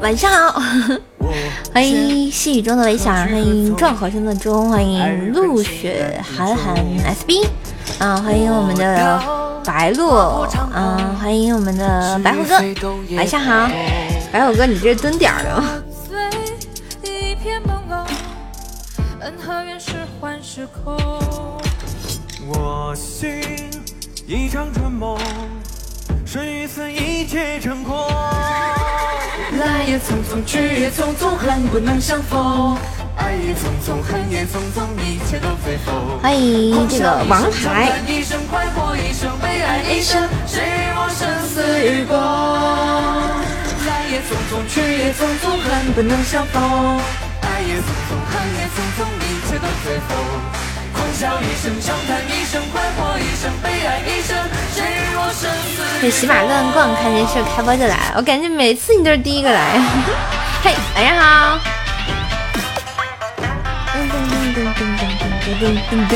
晚上好，欢迎细雨中的微笑，欢迎壮火声的钟，欢迎陆雪寒寒 SB，啊，欢迎我们的白鹿，啊，欢迎我们的白虎哥，晚上好，白虎哥，你这是蹲点了吗？我心一场春梦。生与死，一切成空。来也匆匆，去也匆匆，恨不能相逢。爱也匆匆，恨也匆匆，一切都随风。欢迎这个王牌。一生快活，一生悲哀，一生谁与我生死与共？来也匆匆，去也匆匆，恨不能相逢。爱也匆匆，恨也匆匆，一切都随风。空笑一声长叹，一生快活，一生悲哀，一生这喜马乱逛看电视开播就来，我感觉每次你都是第一个来。嘿，晚上好。噔噔噔噔噔噔噔噔噔。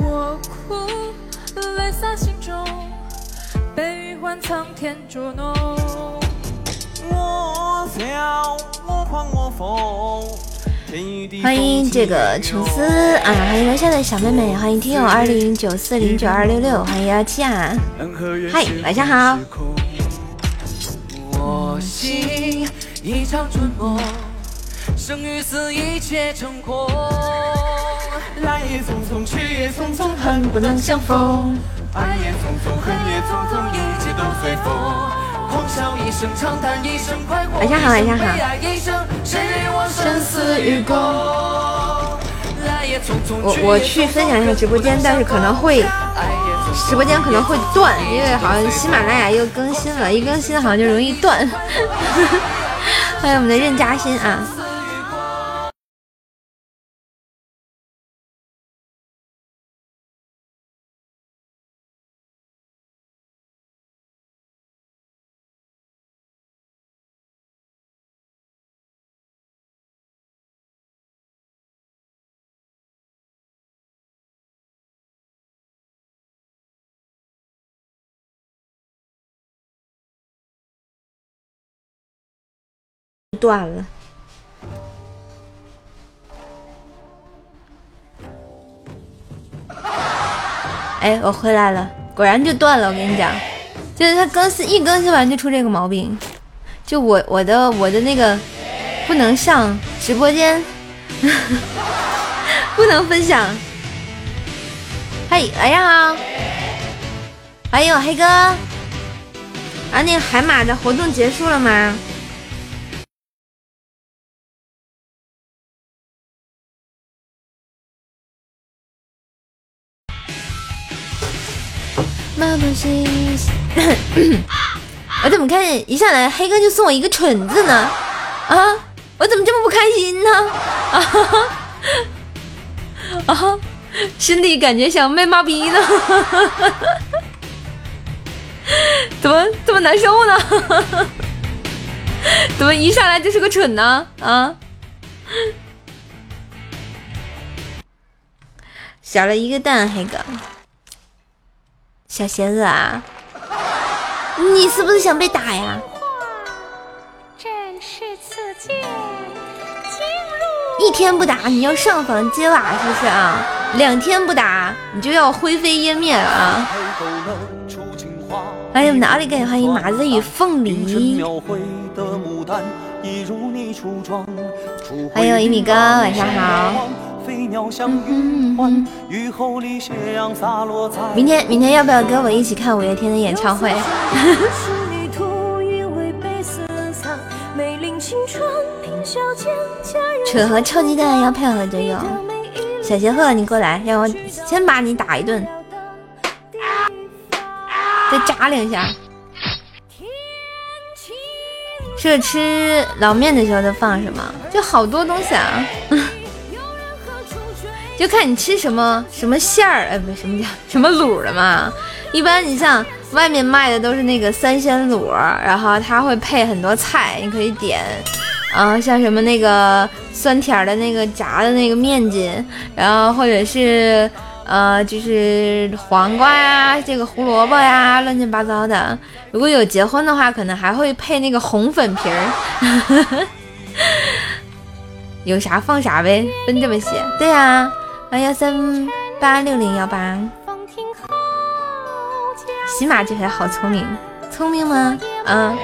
我哭，泪洒心中。悲欢苍天捉弄。欢迎这个琼斯啊，欢迎楼下的小妹妹，欢迎听友二零九四零九二六六，欢迎幺七啊，嗨，晚上好。我心一场春梦，生与死一切成空。来也匆匆，去也匆匆，恨不能相逢。爱也匆匆，恨也匆匆，一切都随风。一声，长叹一声，快活一生，悲哀一生，谁与我生死与共？来也匆匆，我我去分享一下直播间，但是可能会直播间可能会断，因为好像喜马拉雅又更新了，一更新好像就容易断。欢迎我们的任嘉欣啊！断了，哎，我回来了，果然就断了。我跟你讲，就是它更新一更新完就出这个毛病，就我我的我的那个不能上直播间，不能分享。嘿，晚上好，欢迎我黑哥。啊，那个海马的活动结束了吗？我怎么看见一上来黑哥就送我一个蠢字呢？啊，我怎么这么不开心呢？啊哈 啊，心里感觉想被骂逼呢？怎么这么难受呢？怎么一上来就是个蠢呢？啊，小了一个蛋，黑哥。小邪恶啊，你是不是想被打呀？一天不打你要上房揭瓦是不是啊？两天不打你就要灰飞烟灭了啊！欢迎我们的奥利给，欢迎麻子与凤梨，欢迎一米哥，晚上好。明天，明天要不要跟我一起看五月天的演唱会？扯和臭鸡蛋要配合着用。小邪鹤，你过来，让我先把你打一顿，再扎两下。是吃老面的时候都放什么？就好多东西啊。就看你吃什么什么馅儿，哎，不，什么叫什么卤的嘛？一般你像外面卖的都是那个三鲜卤，然后它会配很多菜，你可以点啊，像什么那个酸甜的那个炸的那个面筋，然后或者是呃，就是黄瓜呀，这个胡萝卜呀，乱七八糟的。如果有结婚的话，可能还会配那个红粉皮儿。有啥放啥呗，分这么些。对呀，幺三八六零幺八。喜马这回好聪明，聪明吗？嗯。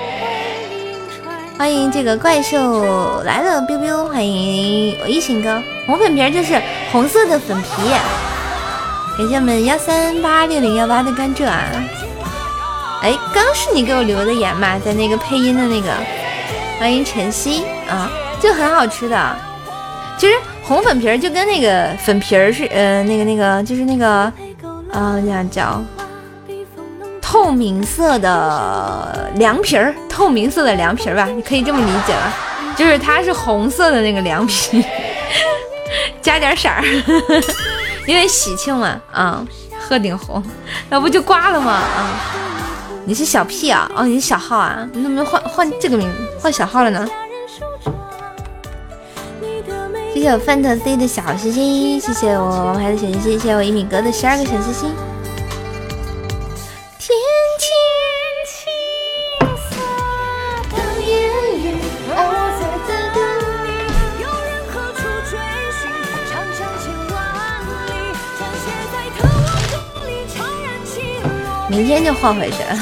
欢迎这个怪兽来了，biu biu！欢迎我一群哥，红粉皮就是红色的粉皮。感谢我们幺三八六零幺八的关注啊！哎，刚是你给我留的言吧，在那个配音的那个。欢迎晨曦啊，就很好吃的。其实红粉皮儿就跟那个粉皮儿是，呃，那个那个就是那个，啊，这样叫。透明色的凉皮儿，透明色的凉皮儿吧，你可以这么理解吧，就是它是红色的那个凉皮，加点色儿，因为喜庆嘛，啊，鹤顶红，那不就挂了吗？啊，你是小屁啊？哦，你是小号啊？你怎么换换这个名，换小号了呢？谢谢我 fantasy 的小星星，谢谢我王牌的小星星，谢谢我一米哥的十二个小星星。天青色等烟雨，而我在等你。有人何处追寻？长江千万里，转写在特望歌里，怅然起落。明天就换回去了，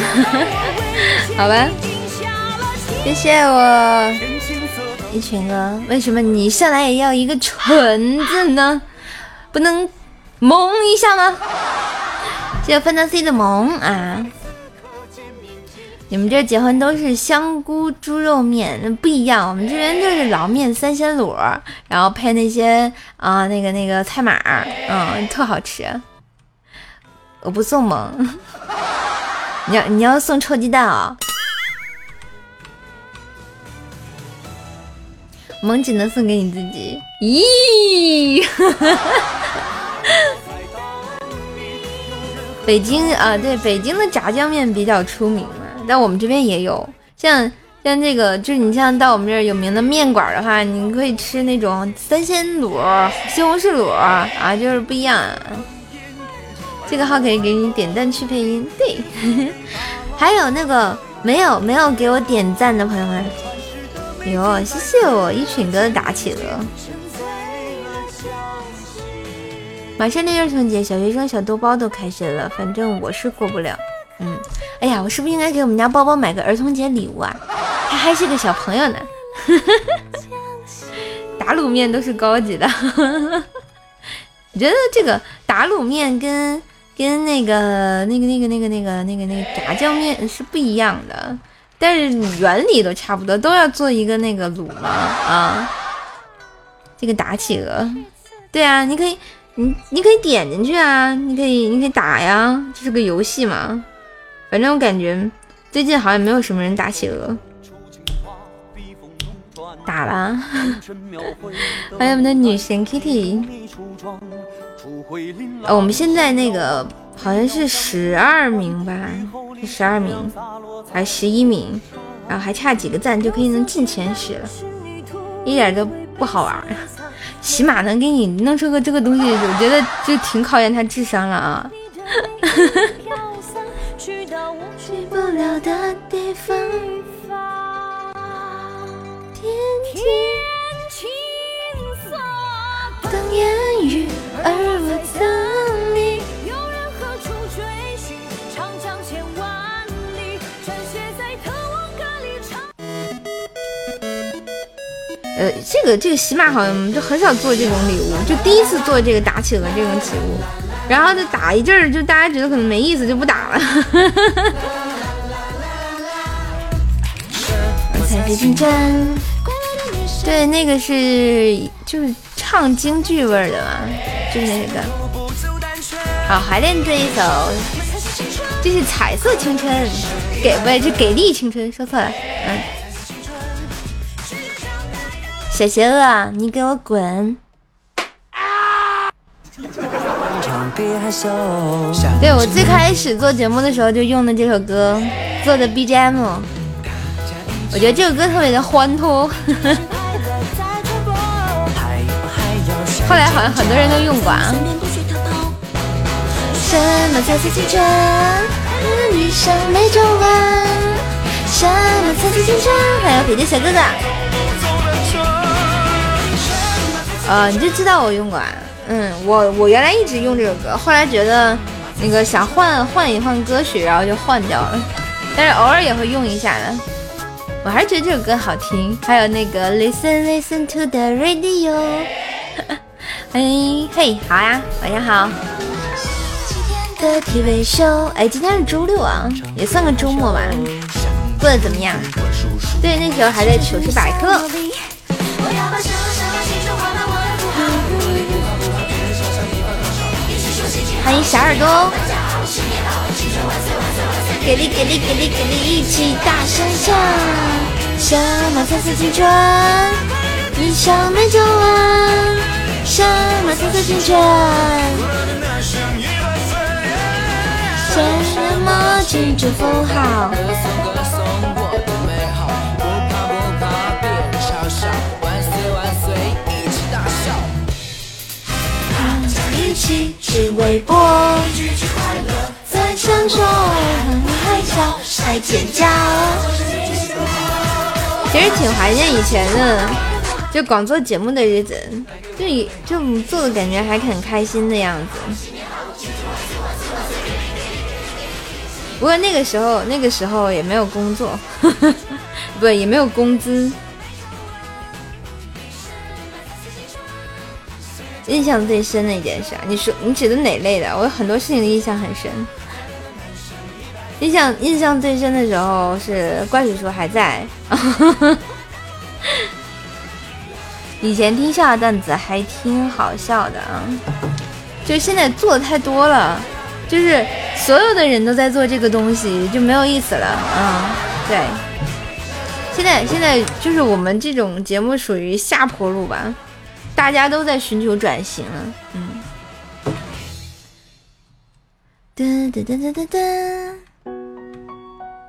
好吧？谢谢我一群哥，为什么你上来也要一个纯字呢？不能萌一下吗？谢谢 fantasy 的萌啊！你们这结婚都是香菇猪肉面，那不一样。我们这边就是老面三鲜卤，然后配那些啊那个那个菜码，嗯，特好吃。我不送萌，你要你要送臭鸡蛋啊！萌只能送给你自己。咦！北京啊，对，北京的炸酱面比较出名嘛，但我们这边也有，像像这个，就是你像到我们这儿有名的面馆的话，你可以吃那种三鲜卤、西红柿卤啊，就是不一样。这个号可以给你点赞去配音，对。还有那个没有没有给我点赞的朋友们，哟，谢谢我一群哥的打起了。马上六一儿童节，小学生小豆包都开学了，反正我是过不了。嗯，哎呀，我是不是应该给我们家包包买个儿童节礼物啊？他还是个小朋友呢。打卤面都是高级的。我觉得这个打卤面跟跟那个那个那个那个那个那个那个炸酱面是不一样的，但是原理都差不多，都要做一个那个卤嘛啊。这个打企鹅，对啊，你可以。你你可以点进去啊，你可以你可以打呀，这是个游戏嘛。反正我感觉最近好像没有什么人打企鹅，打了。欢迎我们的女神 Kitty。呃，我们现在那个好像是十二名吧，十二名还是十一名，然后还差几个赞就可以能进前十了，一点都不好玩。起码能给你弄出个这个东西，我觉得就挺考验他智商了啊！呃，这个这个喜马好像就很少做这种礼物，就第一次做这个打企鹅这种礼物，然后就打一阵儿，就大家觉得可能没意思，就不打了。彩色金针，对，那个是就是唱京剧味儿的嘛，就是那个。好，还练这一首，这是彩色青春，给不？这给力青春，说错了，嗯。小邪恶，你给我滚！对我最开始做节目的时候就用的这首歌做的 BGM，我觉得这首歌特别的欢脱。后来好像很多人都用过啊。什么才是青春？女生没皱纹。什么才是青春？还有北京小哥哥。呃，你就知道我用过啊？嗯，我我原来一直用这首歌，后来觉得那个想换换一换歌曲，然后就换掉了。但是偶尔也会用一下的。我还是觉得这首歌好听。还有那个 Listen Listen to the Radio。哎嘿，好呀，晚上好。的 TV 秀，哎，今天是周六啊，也算个周末吧。过得怎么样？对，那时候还在糗事百科。欢迎小耳朵，给力给力给力给力，一起大声唱！什么才是青春？一生没走完。什么才是青春？什么青春符号？一起吃微波，在享受，还笑还尖叫。其实挺怀念以前的，就光做节目的日子，就就做的感觉还很开心的样子。不过那个时候，那个时候也没有工作，不，也没有工资。印象最深的一件事啊，你说你指的哪类的？我有很多事情的印象很深。印象印象最深的时候是怪叔叔还在，以前听笑话段子还挺好笑的啊，就现在做的太多了，就是所有的人都在做这个东西，就没有意思了啊。对，现在现在就是我们这种节目属于下坡路吧。大家都在寻求转型了，嗯。哒哒哒哒哒哒。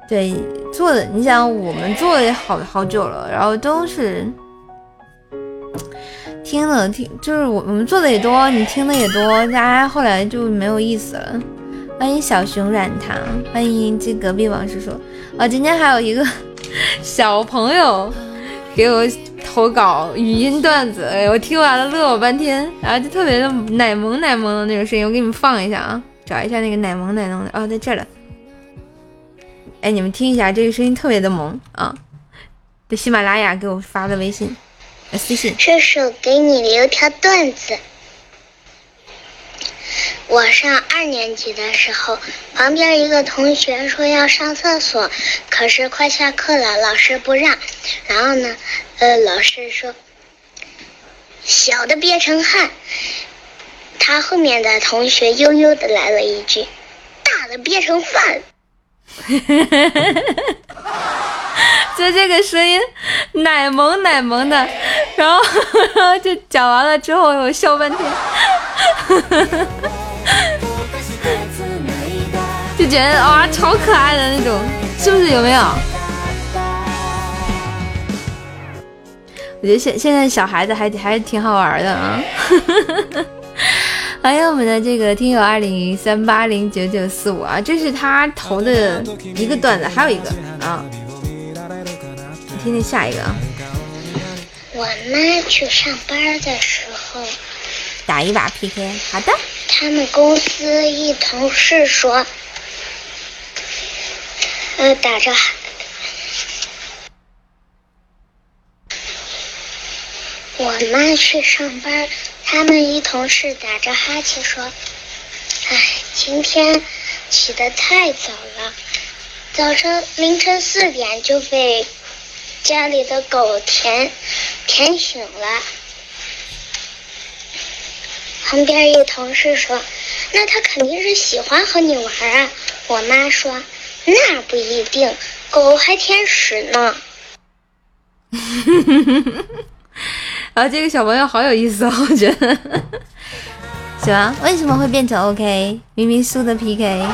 对，做的，你想我们做的好好久了，然后都是听了听，就是我我们做的也多，你听的也多，大家后来就没有意思了。欢迎小熊软糖，欢迎这隔壁王叔叔。啊，今天还有一个 小朋友给我。投稿语音段子，哎，我听完了乐我半天，然后就特别的奶萌奶萌的那种声音，我给你们放一下啊，找一下那个奶萌奶萌的，哦，在这了，哎，你们听一下，这个声音特别的萌啊，在喜马拉雅给我发的微信，私信，射手给你留条段子。我上二年级的时候，旁边一个同学说要上厕所，可是快下课了，老师不让。然后呢，呃，老师说小的憋成汗。他后面的同学悠悠的来了一句大的憋成饭。就这个声音，奶萌奶萌的，然后就讲完了之后，我笑半天。就觉得哇，超可爱的那种，是不是有没有？我觉得现现在小孩子还还挺好玩的啊！欢迎我们的这个听友二零三八零九九四五啊，这是他投的一个段子，还有一个啊，你听听下一个啊。我妈去上班的时候打一把 PK，好的。他们公司一同事说。呃，打着，我妈去上班，他们一同事打着哈欠说：“哎，今天起得太早了，早晨凌晨四点就被家里的狗舔舔醒了。”旁边一同事说：“那他肯定是喜欢和你玩啊。”我妈说。那不一定，狗还舔屎呢。啊，这个小朋友好有意思哦，我觉得。喜欢？为什么会变成 OK？明明输的 PK，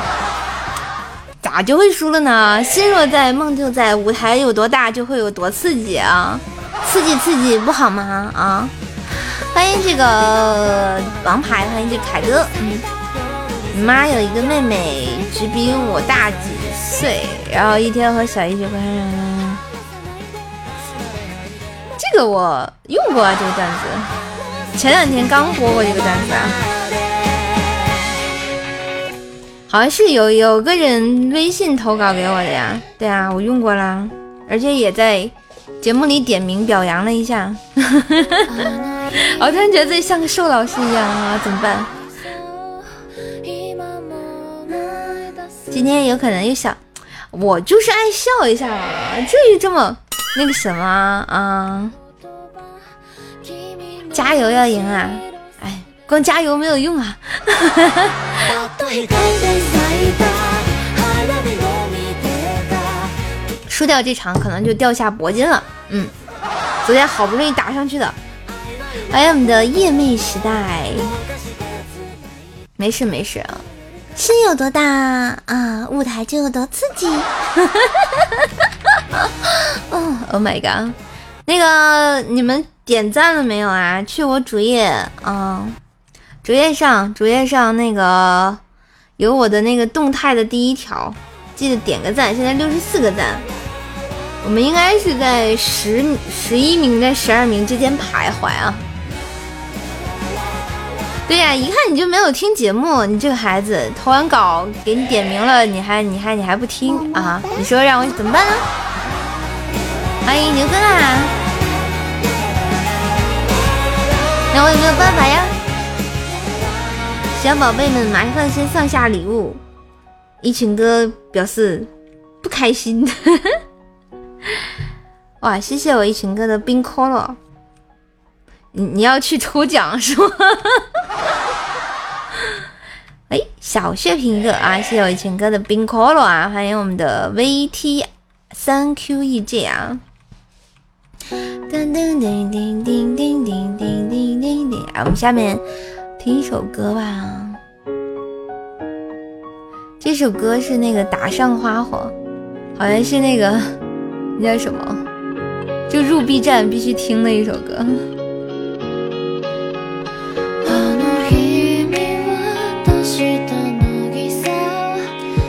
咋就会输了呢？心若在，梦就在，舞台有多大就会有多刺激啊！刺激刺激不好吗？啊！欢迎这个王牌，欢迎这凯哥。嗯，你妈有一个妹妹，只比我大几岁，然后一天和小姨学关。这个我用过啊，这个段子，前两天刚播过这个段子啊。好像是有有个人微信投稿给我的呀，对啊，我用过啦，而且也在节目里点名表扬了一下。我突然觉得自己像个瘦老师一样啊，怎么办？今天有可能又想，我就是爱笑一下啊，至于这么那个什么啊？加油要赢啊！哎，光加油没有用啊！输掉这场可能就掉下铂金了。嗯，昨天好不容易打上去的。欢迎我们的夜魅时代，没事没事啊，心有多大啊，舞台就有多刺激。哦，Oh my god，那个你们点赞了没有啊？去我主页啊，主页上主页上那个有我的那个动态的第一条，记得点个赞。现在六十四个赞，我们应该是在十十一名在十二名之间徘徊啊。对呀，一看你就没有听节目，你这个孩子投完稿给你点名了，你还你还你还不听啊？你说让我怎么办呢？欢迎牛哥啊！那我也没有办法呀。小宝贝们，麻烦先上下礼物。一群哥表示不开心。哇，谢谢我一群哥的冰可乐。你你要去抽奖是吗？哎，小血瓶哥啊，谢谢我一群哥的冰可乐啊，欢迎我们的 VT 三 QEJ 啊。噔噔噔噔噔噔噔噔。叮叮叮！哎，我们下面听一首歌吧。这首歌是那个打上花火，好像是那个那叫什么？就入 B 站必须听的一首歌。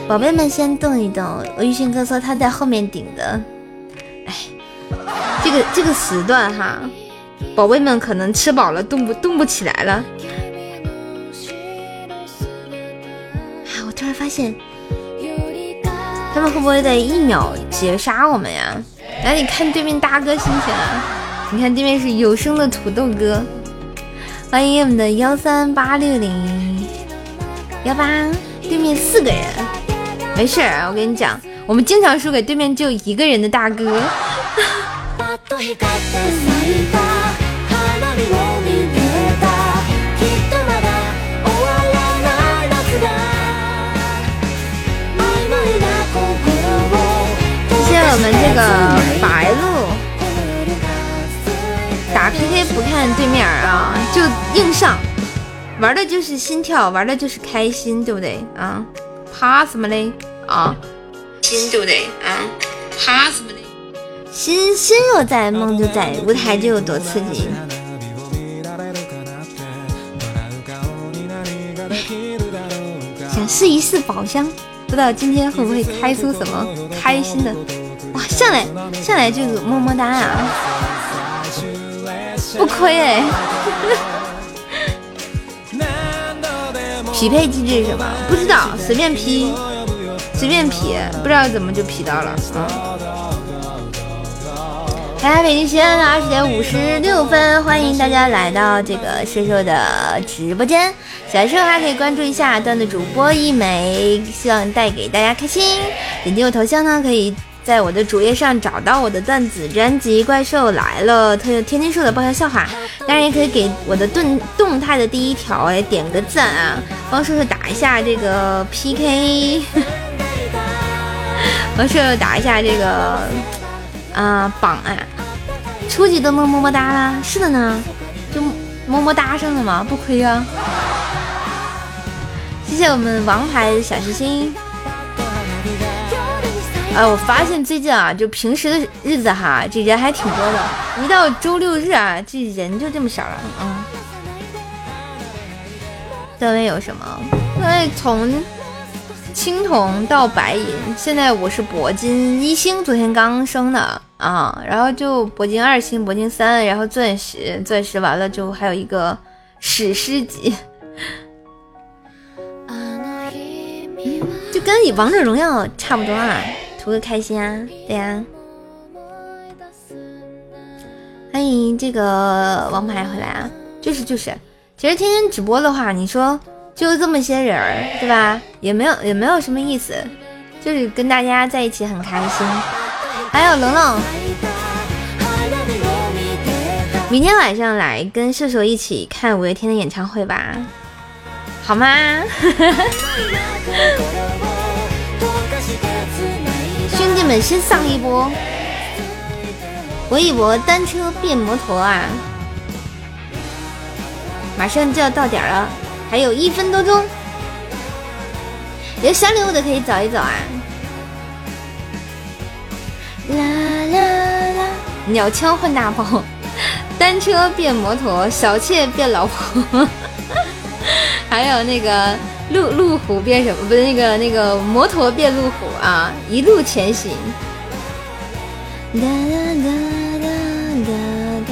宝贝们先动一动，我玉勋哥说他在后面顶的。哎，这个这个时段哈，宝贝们可能吃饱了，动不动不起来了。啊，我突然发现，他们会不会在一秒截杀我们呀？来，你看对面大哥心情啊！你看对面是有声的土豆哥，欢迎我们的幺三八六零幺八，对面四个人。没事儿，我跟你讲，我们经常输给对面就一个人的大哥。谢谢我们这个白鹿，打 PK 不看对面啊，就硬上，玩的就是心跳，玩的就是开心，对不对啊？怕什么嘞？啊，心对不对？啊，怕什么嘞？心心若在，梦就在，舞台就有多刺激。试一试宝箱，不知道今天会不会开出什么开心的？哇，上来上来就是么么哒啊！不亏哎。匹配机制是什么？不知道，随便 P，随便 P，不知道怎么就 P 到了。嗯。来，北京时间的二十点五十六分，欢迎大家来到这个瘦瘦的直播间。喜欢瘦的话可以关注一下段子主播一枚，希望带给大家开心。点击我头像呢，可以。在我的主页上找到我的段子专辑《怪兽来了》，特天天说的爆笑笑话，当然也可以给我的动动态的第一条哎点个赞啊，帮叔叔打一下这个 PK，帮叔叔打一下这个啊榜啊，初级都么么么哒啦，是的呢，就么么哒上了吗，不亏啊，谢谢我们王牌小星星。哎，我发现最近啊，就平时的日子哈，这人还挺多的。一到周六日啊，这人就这么少了。嗯。段位有什么？段位从青铜到白银，现在我是铂金一星，昨天刚升的啊，然后就铂金二星、铂金三，然后钻石，钻石完了就还有一个史诗级，跟王者荣耀差不多啊，图个开心啊，对呀。欢迎这个王牌回来啊！就是就是，其实天天直播的话，你说就这么些人儿，对吧？也没有也没有什么意思，就是跟大家在一起很开心。还有冷冷，明天晚上来跟射手一起看五月天的演唱会吧，好吗？兄弟们，先上一波！搏一搏，单车变摩托啊！马上就要到点了，还有一分多钟，有小礼物的可以走一走啊！啦啦啦！鸟枪换大炮，单车变摩托，小妾变老婆，还有那个路路虎变什么？不是那个那个摩托变路虎啊！一路前行。哒哒哒哒哒哒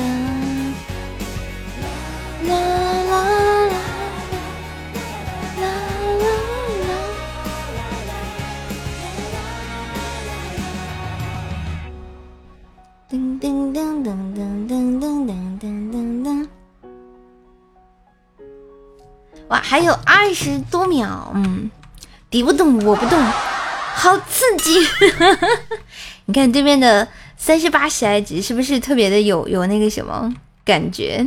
啦啦啦！噔噔噔噔噔噔噔噔噔噔！哇，还有二十多秒，嗯，敌不动我不动，好刺激！你看对面的三十八喜爱值是不是特别的有有那个什么感觉？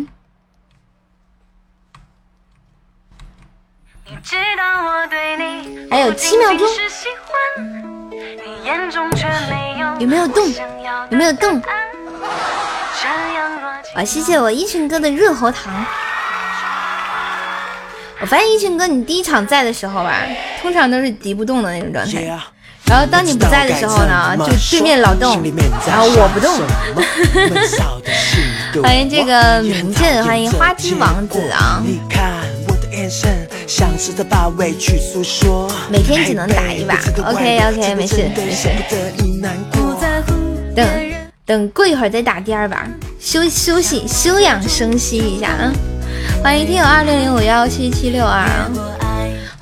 还有七秒钟，有没有动？有没有动？啊，谢谢我一群哥的热喉糖。我发现一群哥，你第一场在的时候吧，通常都是敌不动的那种状态。然后当你不在的时候呢，就对面老动，然后我不动。欢迎 这个明震，欢迎花枝王子啊。每天只能打一把，OK OK，没事没事。等等，过一会儿再打第二把，休休息休养生息一下啊！欢迎听友二零零五幺七七六二啊。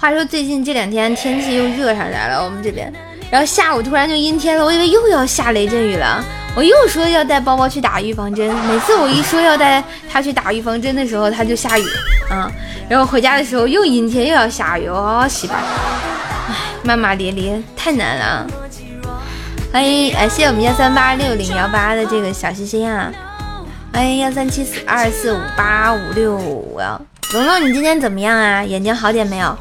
话说最近这两天天气又热上来了，我们这边，然后下午突然就阴天了，我以为又要下雷阵雨了。我又说要带包包去打预防针，每次我一说要带他去打预防针的时候，他就下雨啊。然后回家的时候又阴天又要下雨，哦，洗吧。唉，骂骂咧咧，太难了。欢迎，感谢我们幺三八六零幺八的这个小心心啊。欢迎幺三七四二四五八五六五。龙龙，你今天怎么样啊？眼睛好点没有？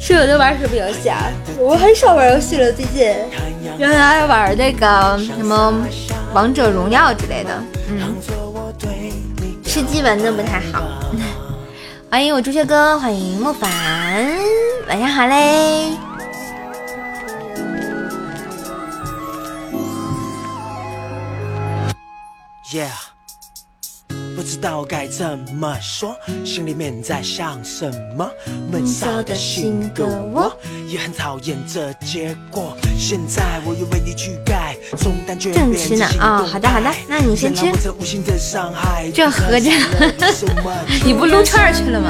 室友都玩什么游戏啊？我很少玩游戏了，最近。原来玩那个什么王者荣耀之类的，嗯，吃鸡玩的不太好。欢迎我朱雀哥，欢迎莫凡，晚上好嘞。Yeah。不知道该怎么说，心里面在想什么。闷骚的性格，我也很讨厌这结果。现在我又为你去改，从单纯正吃呢啊，好的好的，那你先吃。这合着，你 不撸串去了吗？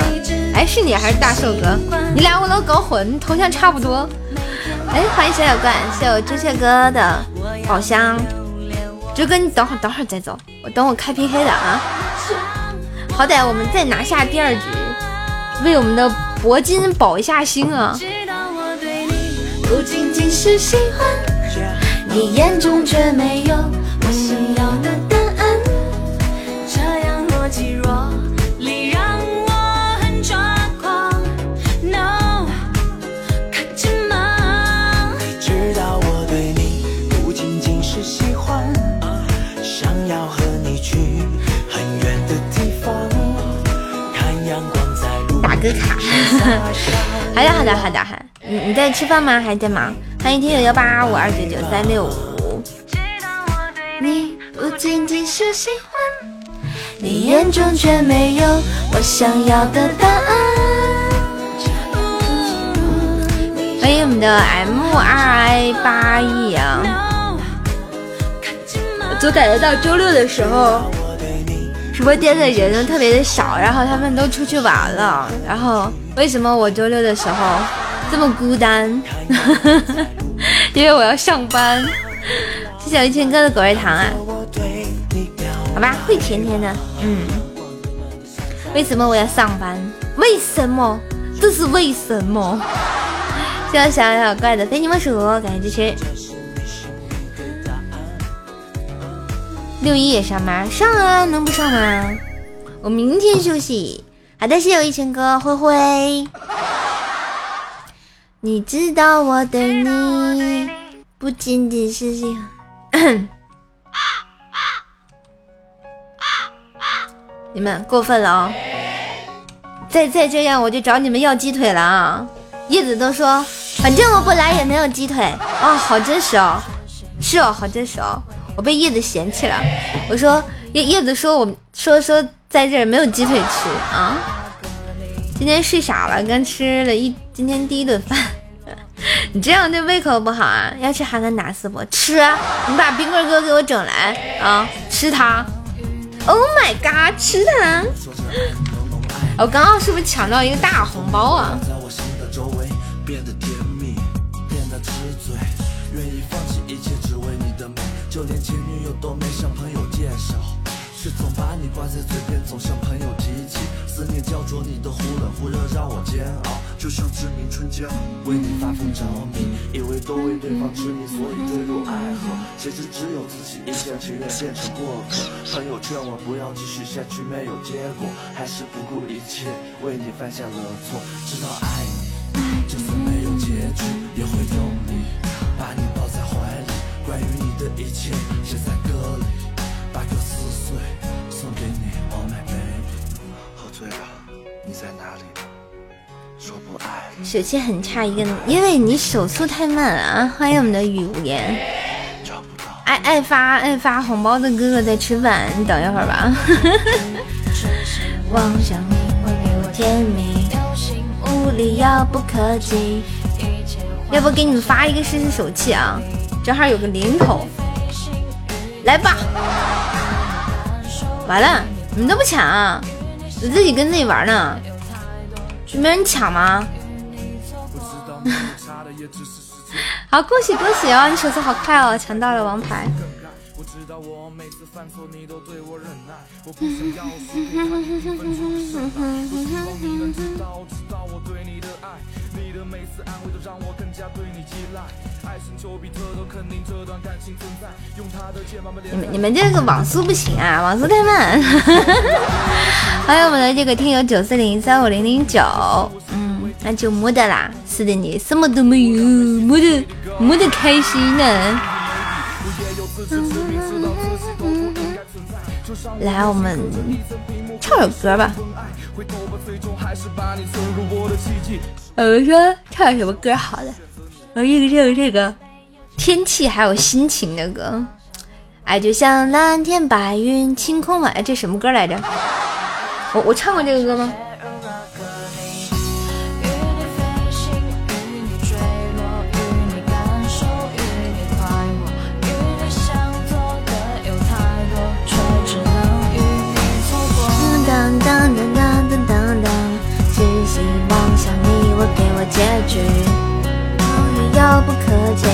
哎，是你还是大寿哥？你俩我老搞混，头像差不多。哎，欢迎小小怪，谢我朱雀哥的宝箱。哲哥，你等会儿等会儿再走，我等我开 PK 的啊。好歹我们再拿下第二局，为我们的铂金保一下心啊！你眼中却没有个卡，好的好的好的哈，你你在吃饭吗？还在忙？欢迎听友幺八五二九九三六五。你不仅仅是喜欢，你眼中却没有我我想要的答案。欢迎我们的 M 二 I 八亿啊！就感觉到周六的时候，直播间的人特别的少，然后他们都出去玩了。然后为什么我周六的时候这么孤单？因为我要上班。谢谢我一千哥的果味糖啊！好吧，会甜甜的。嗯，为什么我要上班？为什么？这是为什么？谢谢小小怪的非你莫属，感谢支持。六一也上班，上啊，能不上吗？我明天休息。好的，谢谢我一千哥，灰灰。你知道我对你不仅仅是喜欢。你们过分了啊！再再这样，我就找你们要鸡腿了啊！叶子都说，反正我不来也没有鸡腿啊，好真实哦，是哦，好真实哦，我被叶子嫌弃了。我说叶叶子说，我说说在这没有鸡腿吃啊。今天睡傻了，刚吃了一今天第一顿饭。你这样对胃口不好啊！要吃哈根达斯不？吃，你把冰棍哥给我整来啊！吃它。Oh my god！吃它！我刚刚是不是抢到一个大红包啊？是总把你挂在嘴边，总向朋友提起。思念焦灼你的忽冷忽热，让我煎熬。就像致命春娇，为你发疯着迷，以为都为对方痴迷，所以坠入爱河。谁知只有自己一厢情愿变成过客。朋友劝我不要继续下去，没有结果，还是不顾一切为你犯下了错。知道爱你，就算没有结局，也会用力把你抱在怀里。关于你的一切，写在歌里。把歌撕碎，送给你，Oh my baby。喝醉了，你在哪里？说不爱。手气很差一个，因为你手速太慢了啊！欢迎我们的雨无言。找不到。爱爱发爱发红包的哥哥在吃饭，你等一会儿吧。妄想你会给我甜蜜，有心无力遥不可及。要不给你们发一个试试手气啊？正好有个零头。来吧，完了，你们都不抢，你自己跟自己玩呢，没人抢吗？好，恭喜恭喜哦，你手速好快哦，抢到了王牌。你们你们这个网速不行啊，网速太慢。欢迎我们的这个听友九四零三五零零九，嗯，那就没得啦。是的，你什么都没有，没得没得开心呢。来，我们唱首歌吧。我说唱什么歌好的？我这个这个这个天气还有心情的歌。爱就像蓝天白云晴空万，哎，这什么歌来着？我我唱过这个歌吗？当当当当当当当，只希望像你我给我结局，遥不可及。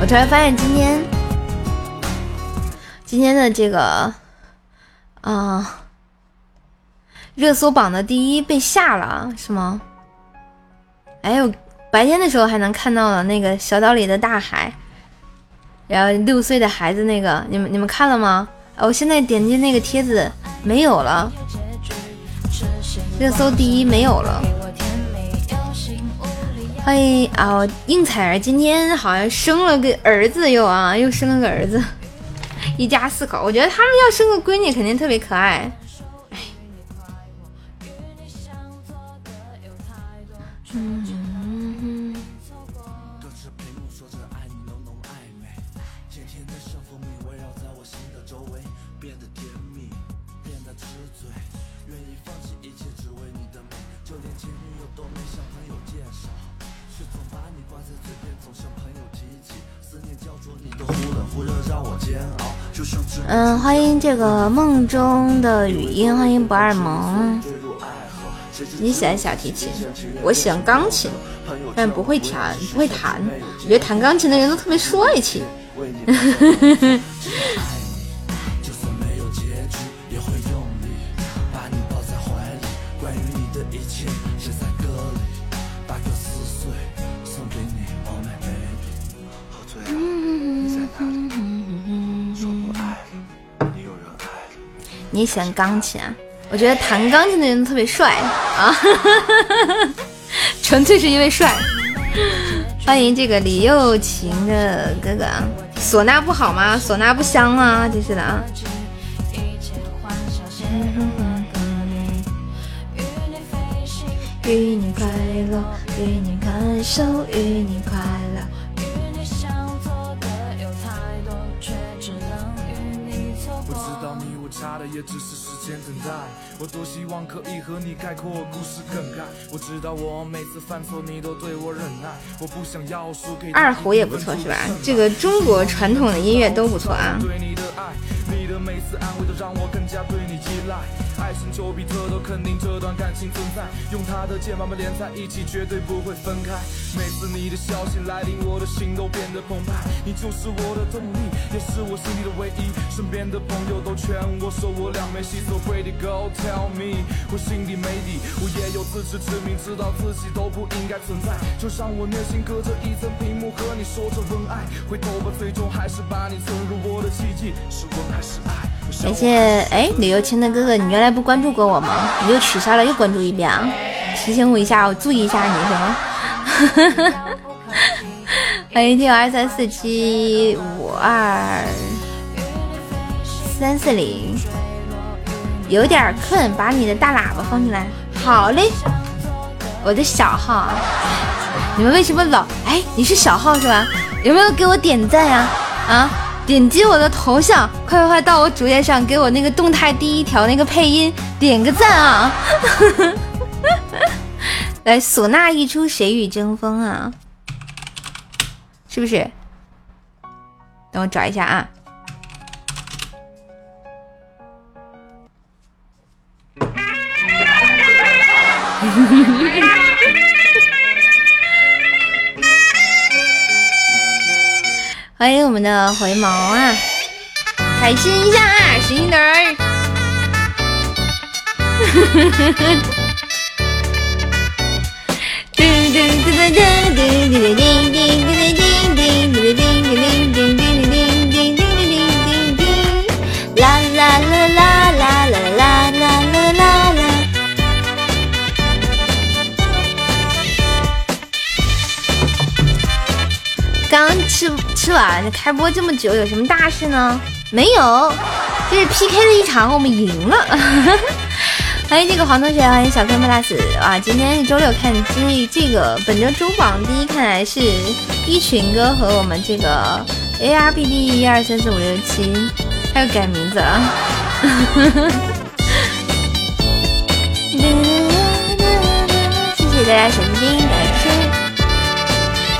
我突然发现今天今天的这个啊热搜榜的第一被下了是吗？哎呦，白天的时候还能看到了那个小岛里的大海，然后六岁的孩子那个，你们你们看了吗？我现在点击那个帖子没有了。热搜第一没有了，欢迎啊！应采儿今天好像生了个儿子，又啊又生了个儿子，一家四口。我觉得他们要生个闺女，肯定特别可爱。嗯，欢迎这个梦中的语音，欢迎不二萌。你喜欢小提琴，我喜欢钢琴，但不会弹，不会弹。我觉得弹钢琴的人都特别帅气。你喜欢钢琴啊？我觉得弹钢琴的人特别帅啊，纯粹是因为帅。欢迎这个李幼琴的哥哥啊，唢呐不好吗？唢呐不香吗？真是的啊。与你快乐，与你感受，与你快也只是时间等待。我多希望可以和你概括故事梗概。我知道我每次犯错，你都对我忍耐。我不想要输给二胡也不错，是吧？这个中国传统的音乐都不错啊。你的每次安慰都让我更加对你依赖，爱神丘比特都肯定这段感情存在，用他的剑把们连在一起，绝对不会分开。每次你的消息来临，我的心都变得澎湃，你就是我的动力，也是我心里的唯一。身边的朋友都劝我说我俩没戏，So pretty girl tell me，我心里没底，我也有自知之明，知道自己都不应该存在，就像我内心隔着一层屏幕和你说着恩爱，回头吧，最终还是把你存入我的奇迹，是文还是爱。感谢哎，李幼清的哥哥，你原来不关注过我吗？你又取消了，又关注一遍啊！提醒我一下，我注意一下你，行吗？欢迎听友二三四七五二三四零，有点困，把你的大喇叭放进来。好嘞，我的小号，你们为什么老哎？你是小号是吧？有没有给我点赞呀？啊？点击我的头像，快快快到我主页上，给我那个动态第一条那个配音点个赞啊！来，唢呐一出，谁与争锋啊？是不是？等我找一下啊。欢迎我们的回眸啊，开心一下啊，星星灯儿。刚吃吃完，开播这么久，有什么大事呢？没有，这是 PK 的一场，我们赢了。欢迎这个黄同学，欢迎小 K plus 啊！今天是周六，看这这个本周周榜第一，看来是一群哥和我们这个 ARBD 一二三四五六七，他又改名字了。谢谢大家小心心，感谢。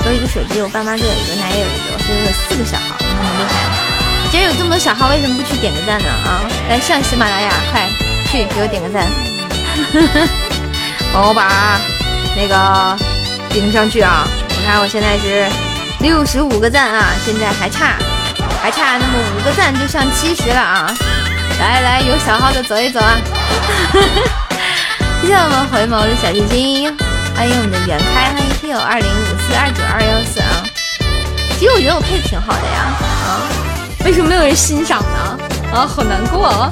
有一个手机，我爸妈各有一个，奶也有一个，所以有四个小号，很厉害。既然有这么多小号，为什么不去点个赞呢？啊，来上喜马拉雅，快去给我点个赞，帮我把那个顶上去啊！我看我现在是六十五个赞啊，现在还差还差那么五个赞就上七十了啊！来来，有小号的走一走啊！谢谢我们回眸的小心心。欢迎我们的袁开，欢迎听友二零五四二九二幺四啊！其实我觉得我配的挺好的呀，啊，为什么没有人欣赏呢？啊，好难过啊！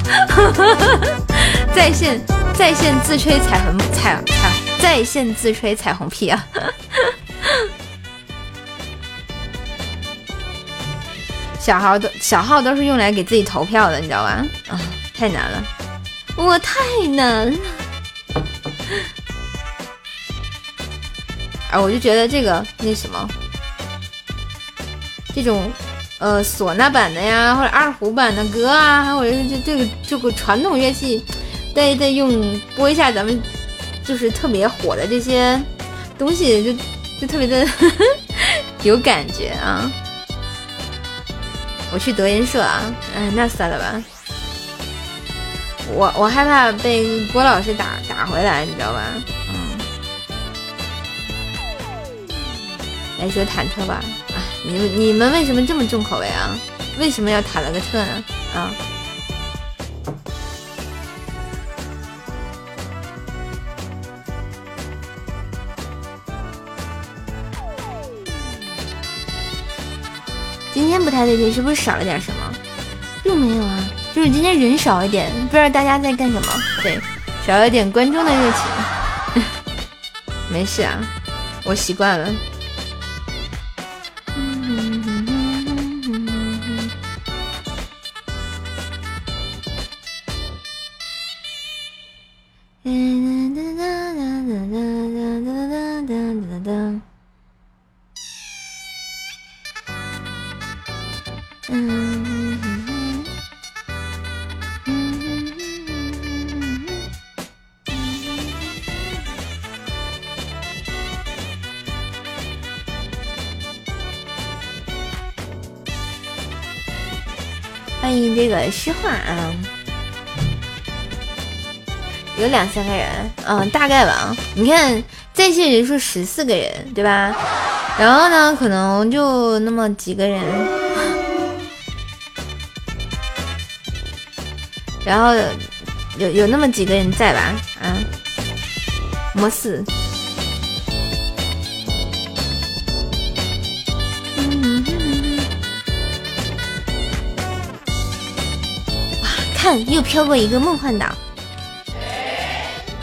在线在线自吹彩虹彩彩在线自吹彩虹屁啊！小号都小号都是用来给自己投票的，你知道吧？啊，太难了，我太难了。哎，我就觉得这个那什么，这种呃唢呐版的呀，或者二胡版的歌啊，或者是这这个这个传统乐器，再再用播一下咱们就是特别火的这些东西，就就特别的 有感觉啊。我去德云社啊，嗯，那算了吧。我我害怕被郭老师打打回来，你知道吧？嗯。来说忐忑吧，啊，你们你们为什么这么重口味啊？为什么要忐了个特呢？啊？今天不太对劲，是不是少了点什么？并没有啊，就是今天人少一点，不知道大家在干什么。对，少了点观众的热情。没事啊，我习惯了。这个诗画啊，有两三个人，嗯，大概吧。你看在线人。数十四个人，对吧？然后呢，可能就那么几个人，然后有有那么几个人。在吧？啊，模四。又飘过一个梦幻岛，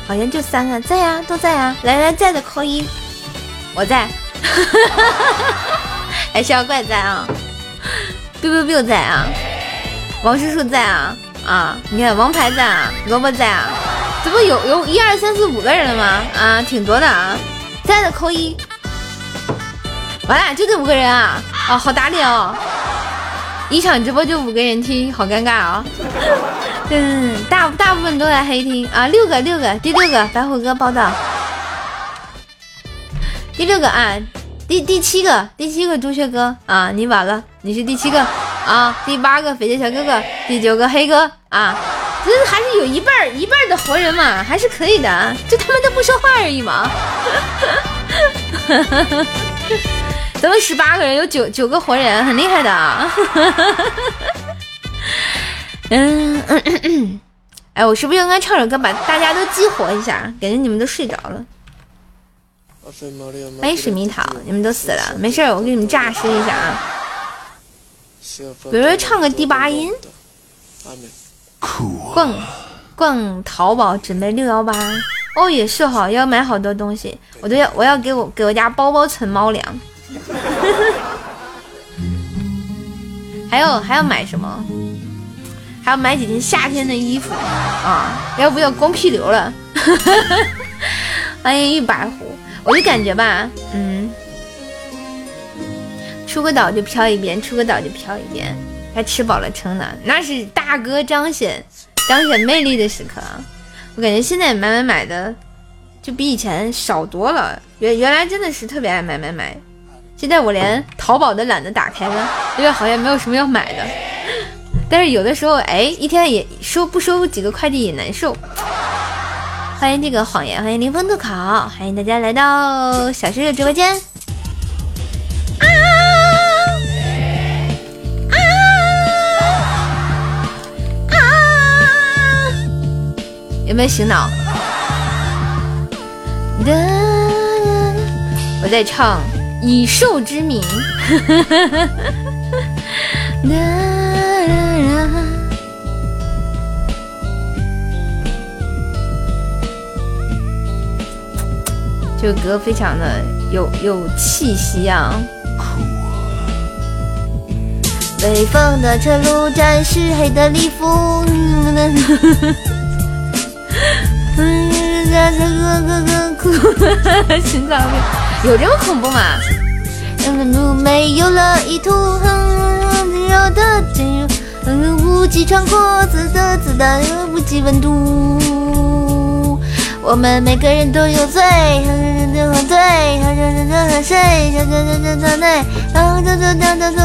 好像就三个。在呀，都在啊！来来，在的扣一，我在，还小怪在啊，biu biu biu 在啊，王叔叔在啊。啊！你看王牌在啊，萝卜在啊，这不有有一二三四五个人了吗？啊，挺多的啊，在的扣一，完了就这五个人啊，啊，好打脸哦！一场直播就五个人听，好尴尬啊！嗯，大大部分都在黑厅。啊，六个六个，第六个白虎哥报道，第六个啊，第第七个第七个朱雀哥。啊，你晚了，你是第七个。啊，第八个飞剑小哥哥，第九个黑哥。啊，这还是有一半一半的活人嘛，还是可以的，就他们都不说话而已嘛。咱们十八个人有九九个活人，很厉害的啊！哈哈哈哈嗯嗯嗯，哎，我是不是应该唱首歌把大家都激活一下？感觉你们都睡着了。欢迎水蜜桃，你们都死了，没事，我给你们诈尸一下啊。比如说唱个第八音。逛逛淘宝，准备六幺八。哦，也是哈，要买好多东西，我都要，我要给我给我家包包存猫粮。还有还要买什么？还要买几件夏天的衣服啊！要不要光屁流了？欢迎玉白狐，我就感觉吧，嗯，出个岛就飘一遍，出个岛就飘一遍，还吃饱了撑的，那是大哥彰显彰显魅力的时刻。我感觉现在买买买的就比以前少多了，原原来真的是特别爱买买买。现在我连淘宝都懒得打开了，因为好像没有什么要买的。但是有的时候，哎，一天也收不收几个快递也难受。欢迎这个谎言，欢迎林峰特考，欢迎大家来到小石榴直播间。啊啊啊！有没有醒脑？我在唱。以兽之名，这个歌非常的有有气息啊！北方的车路展示黑的礼服，心脏病。有这么恐怖吗？没有了意图，温柔的进入，不及穿过子色，子弹不及温度。我们每个人都有罪，人人都犯罪，人人都很罪，人人都很累，人人都都都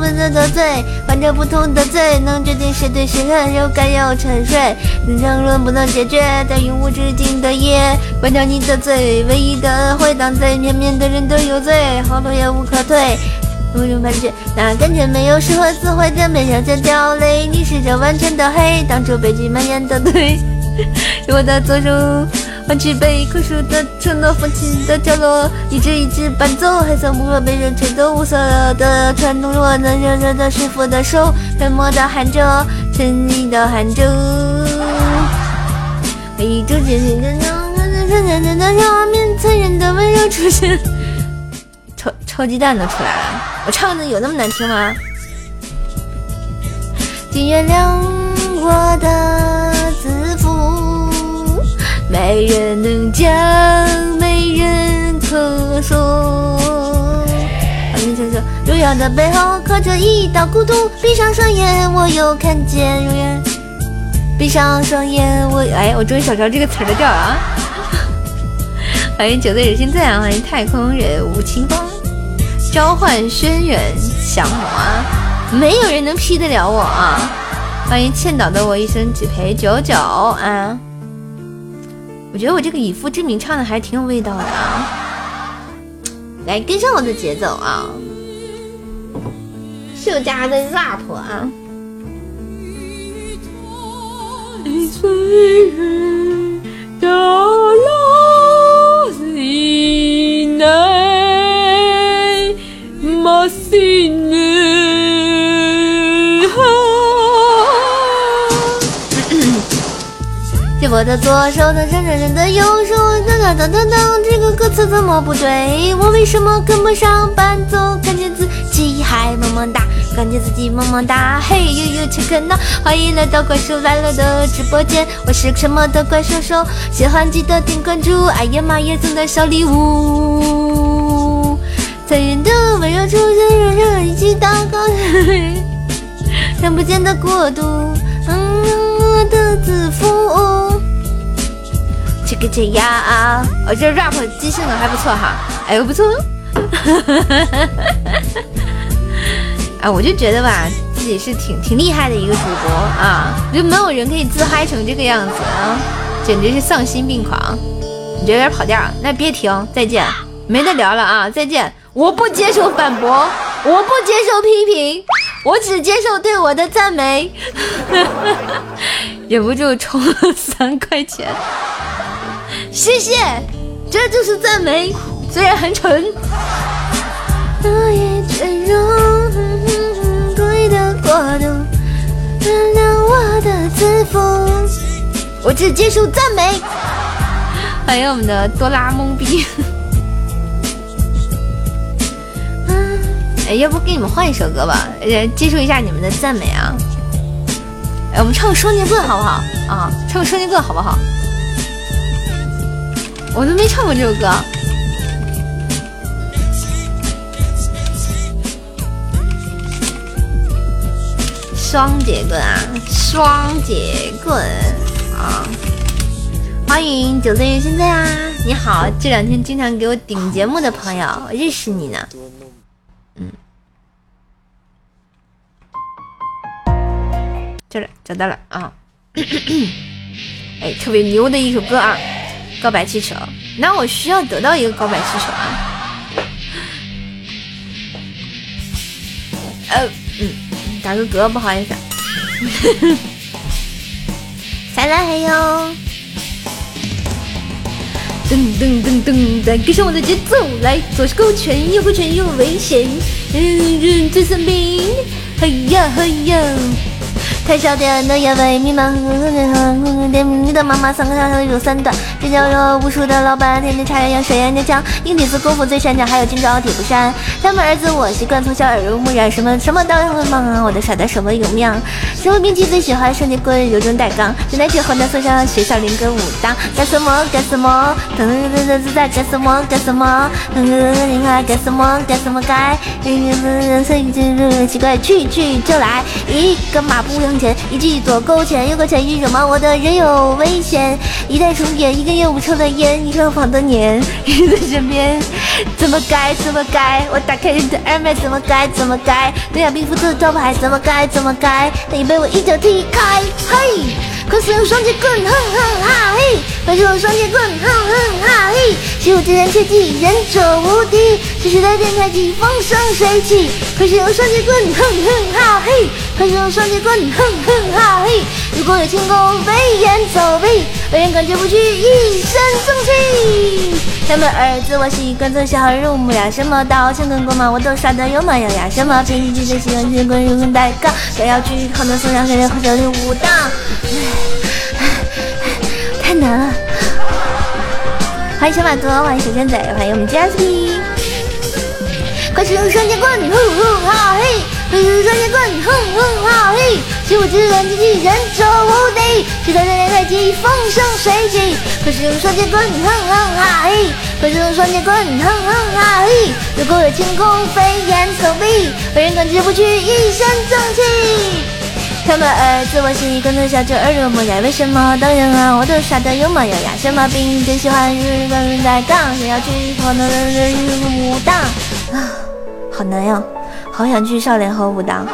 罪都都罪，犯着不同的罪，能决定谁对谁恨，又该要沉睡，争论不能解决，在永无止境的夜，关掉你的嘴，唯一的恩惠，当最片面的人都有罪，后路也无可退。不用盘踞，那感觉没有适合词汇的面上在掉泪。你是这完全的黑，当初悲剧蔓延的对，我的左手。换取被枯树的承诺，风起的角落，一只一只搬走。黑色木盒被人吹走，无色的传统，若能热热的师傅的手，沉默的喊着，沉溺的喊着。一种渐渐的浓，渐渐的画面，残忍的温柔出现。超超鸡蛋都出来了，我唱的有那么难听吗？请原谅我的自负。没人能讲，没人可说。欢迎陈说，荣耀的背后刻着一道孤独。闭上双眼，我又看见永远。闭上双眼，我哎，我终于找着这个词的调啊！欢迎酒醉人心醉啊！欢迎太空人吴清风，召唤轩辕降魔啊！没有人能劈得了我啊！欢迎欠导的我一生只陪九九啊！我觉得我这个以父之名唱的还挺有味道的啊！来跟上我的节奏啊！秀家的 rap 啊！我的左手的人人人的右手，当当当当当，这个歌词怎么不对？我为什么跟不上伴奏？感觉自己还萌萌哒，感觉自己萌萌哒。嘿呦呦，切克闹，欢迎来到怪兽来了的直播间，我是什么的怪兽兽？喜欢记得点关注，哎呀妈耶，送的小礼物。残忍的温柔出现，让人一起祷告。看不见的国度，嗯，我的自负。这个这呀，我这 rap 机性能还不错哈，哎呦不错，哎，我就觉得吧，自己是挺挺厉害的一个主播啊，就没有人可以自嗨成这个样子啊，简直是丧心病狂，你这有点跑调，那别停，再见，没得聊了啊，再见，我不接受反驳，我不接受批评，我只接受对我的赞美，忍不住充了三块钱。谢谢，这就是赞美，虽然很蠢。我只接受赞美。欢迎我们的多拉懵逼。哎，要不给你们换一首歌吧，呃，接受一下你们的赞美啊。哎，我们唱个《双截棍》好不好？啊，唱个《双截棍》好不好？我都没唱过这首歌，双节棍啊，双节棍啊！欢迎九岁月现在啊，你好，这两天经常给我顶节目的朋友，我认识你呢。找到了啊！哎，特别牛的一首歌啊！告白气球，那我需要得到一个告白气球啊！呃，嗯，打个嗝，不好意思。再来还有，噔噔噔噔，再跟上我的节奏来，左是勾拳，右勾拳又危险，嗯嗯，最生病，嘿呀嘿呀。太小点的眼尾迷茫，点你的妈妈三个小小有三段，尖叫着无数的老板，天天插羊水眼睛强，硬底子功夫最擅长，还有今朝铁布衫。他们儿子我习惯从小耳濡目染，什么什么都会忙，我的傻的什么有样。什么兵器最喜欢双截棍，柔中带刚，现在去河南送上学校练个武当。干什么干什么？噔噔噔噔在干什么干什么？噔噔噔噔你看干什么干什么该？噔噔噔噔奇怪去去就来，一个马步。钱，一句左勾拳，右勾拳一惹毛我的人有危险。一代重叠，一根烟雾抽的烟，一双房的年，人在身边，怎么改怎么改？我打开你的二麦，怎么改怎么改？对呀，冰敷的招牌，怎么改怎么改？那你被我一脚踢开，嘿。快使用双截棍，哼哼哈嘿！快使用双截棍，哼哼哈嘿！习武之人切记，忍者无敌。是时代电太极，风生水起。快使用双截棍，哼哼哈嘿！快使用双截棍，哼哼哈嘿！如果有轻功，飞檐走壁，被人感觉不去，一身正气。他们儿子我习惯做小人物呀，什么刀枪棍棍嘛，我都耍得有模有样。什么平地的喜欢铁棍，如何带杠？想要去好多松阳山，和这里武当。太难了！欢迎小马哥，欢迎小仙仔，欢迎我们 JSP。快使用双截棍，哼哼哈嘿！快使用双截棍，哼哼哈嘿！习武之人机器人者无敌，时代在太极，风生水起。快使用双截棍，哼哼哈嘿！快使用双截棍，哼哼哈嘿！如果有轻功，飞檐走壁，被人感知不去，一身正气。他们儿子我心可能小就耳濡目染，为什么当然啊我都耍的有模有样？什么兵最喜欢日本人在杠，想要去跑的日武当啊，好难呀，好想去少林和武当。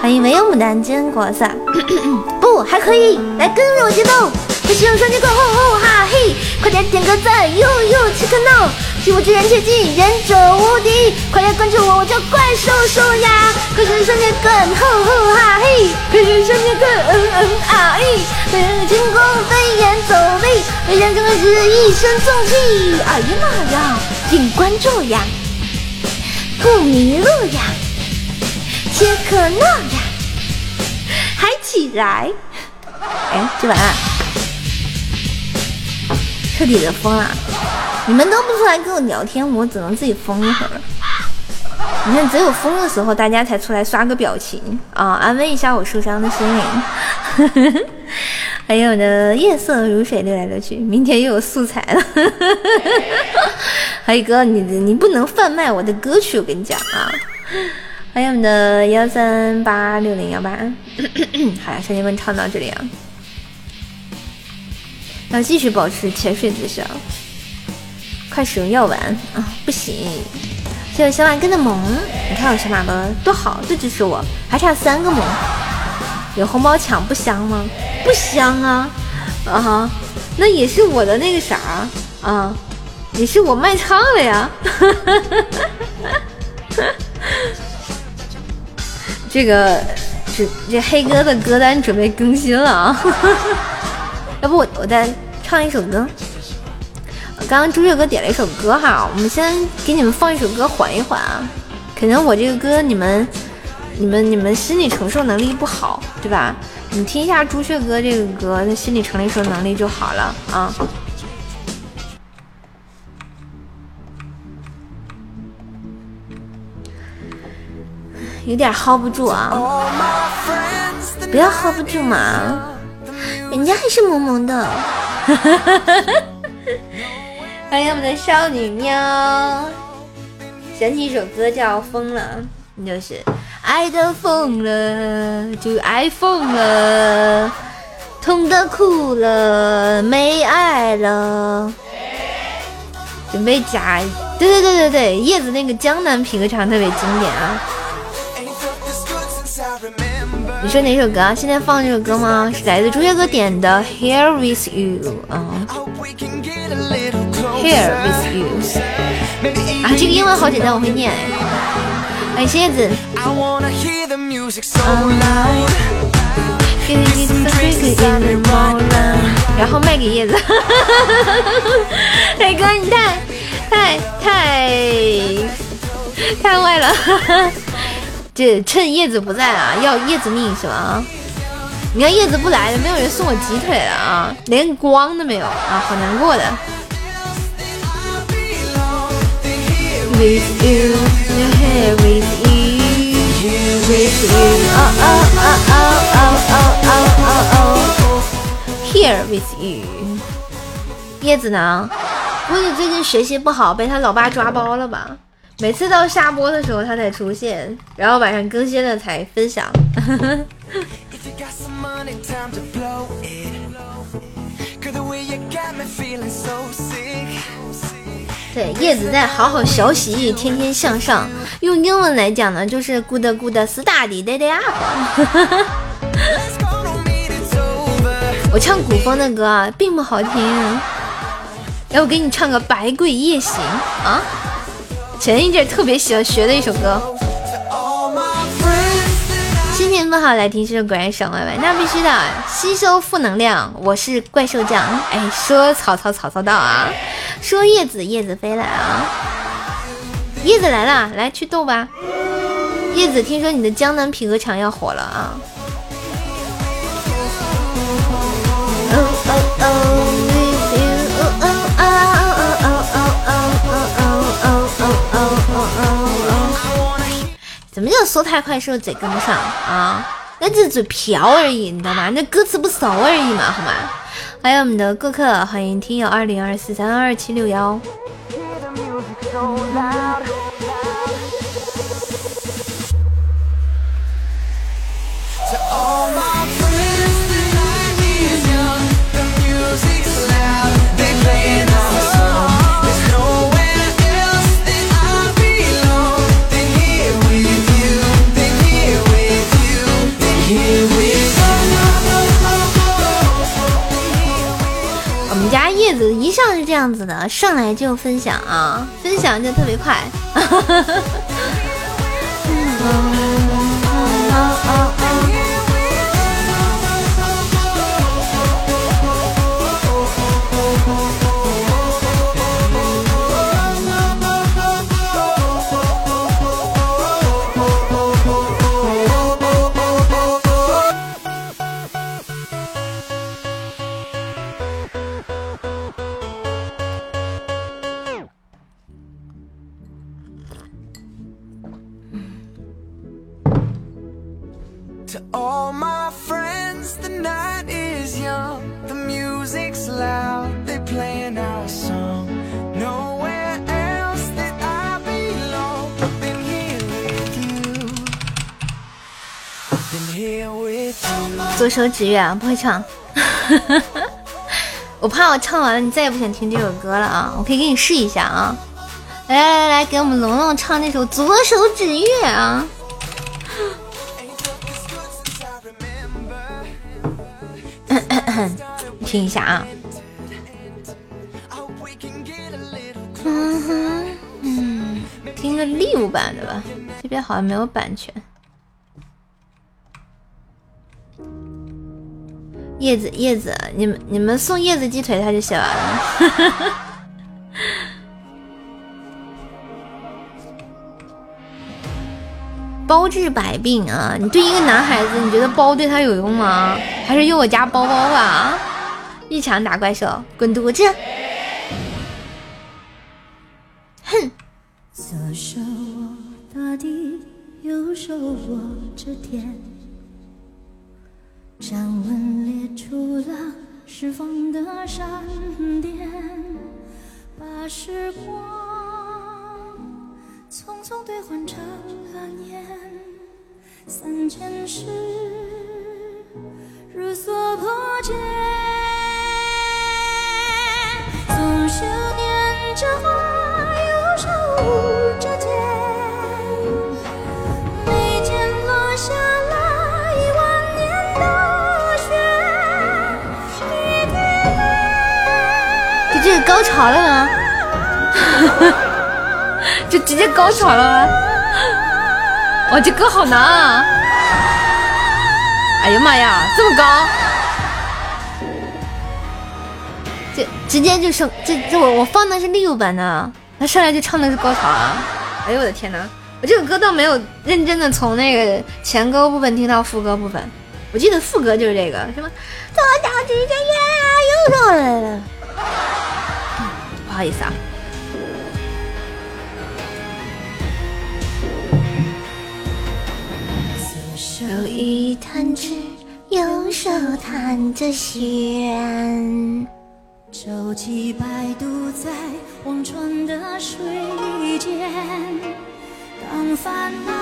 欢迎没有牡丹坚果色，不还可以，来跟着我节奏，快使用双截棍，吼吼哈嘿，快点点个赞，哟哟切克闹。习武之人切记，忍者无敌！快来关注我，我叫怪兽兽呀！快使用双截棍，吼吼哈嘿！快使用双截棍，嗯嗯啊嘿！快用轻功飞檐走壁，飞檐真的是一身重气！哎呀妈呀！请关注呀，不迷路呀，切克闹呀，嗨起来！哎，这晚彻底的疯了。你们都不出来跟我聊天，我只能自己疯一会儿。你看，只有疯的时候，大家才出来刷个表情啊，安慰一下我受伤的心灵。还有呢，夜色如水流来流去，明天又有素材了。还有哥，你你不能贩卖我的歌曲，我跟你讲啊。还有我们的幺三八六零幺八，好呀，兄弟们唱到这里啊，要继续保持潜水姿势啊。快使用药丸啊！不行，谢谢小马哥的萌。你看我小马哥多好，最支持我，还差三个萌。有红包抢不香吗？不香啊！啊，那也是我的那个啥啊，也是我卖唱了呀。这个这这黑哥的歌单准备更新了啊！要不我我再唱一首歌。刚刚朱月哥点了一首歌哈，我们先给你们放一首歌缓一缓啊。可能我这个歌你们、你们、你们心理承受能力不好，对吧？你听一下朱雀哥这个歌，他心理承受能力就好了啊。有点 hold 不住啊，不要 hold 不住嘛，人家还是萌萌的。欢迎我们的少女喵，想起一首歌叫《疯了》，你就是爱的疯了，就爱疯了，痛的哭了，没爱了。准备加，对对对对对，叶子那个江南评唱特别经典啊。你说哪首歌啊？现在放这首歌吗？是来自朱雀哥点的《Here With You》啊。Here with you 啊，这个英文好简单，我会念哎。谢叶子。然后卖给叶子。磊哥，你太太太太坏了。这趁叶子不在啊，要叶子命是吧？你看叶子不来了，没有人送我鸡腿了啊，连光都没有啊，好难过的。With you, here with you, with you. Oh oh oh oh oh oh oh oh. Here with you. 叶子呢？估计最近学习不好，被他老爸抓包了吧？每次到下播的时候他才出现，然后晚上更新了才分享。对，叶子在好好学习，天天向上。用英文来讲呢，就是 good good study day day up。我唱古风的歌并不好听，来我给你唱个《百鬼夜行》啊，前一阵特别喜欢学的一首歌。心情不好来听这首果然爽歪歪，那必须的，吸收负能量。我是怪兽酱，哎，说曹操曹操到啊。说叶子，叶子飞来啊！叶子来了，来去斗吧！叶子，听说你的江南皮革厂要火了啊！怎么叫说太快，说嘴跟不上啊？那只是嘴瓢而已，你知道吗？那歌词不熟而已嘛，好吗？欢迎我们的顾客，欢迎听友二零二四三二七六幺。叶样子的，上来就分享啊，分享就特别快。左手指月啊，不会唱，我怕我唱完了你再也不想听这首歌了啊！我可以给你试一下啊，来来来来，给我们龙龙唱那首《左手指月》啊，听一下啊，嗯哼，嗯，听个 live 版的吧，这边好像没有版权。叶子叶子，你们你们送叶子鸡腿，他就写完了。包治百病啊！你对一个男孩子，你觉得包对他有用吗？还是用我家包包吧？一场打怪兽，滚犊子！哼。左手握大地，右手握着天。掌纹裂出了释放的闪电，把时光匆匆兑换成了年，三千世如所破茧，总是念着花，又守高潮了吗？就直接高潮了吗？哇，这歌好难啊！哎呀妈呀，这么高！这直接就升，这这我我放的是六版的，他上来就唱的是高潮啊！哎呦我的天哪，我这个歌倒没有认真的从那个前歌部分听到副歌部分，我记得副歌就是这个什么左脚指着月，右手来了。不好意思啊。左手一弹指，右手弹着弦，舟楫摆渡在忘川的水间。当烦恼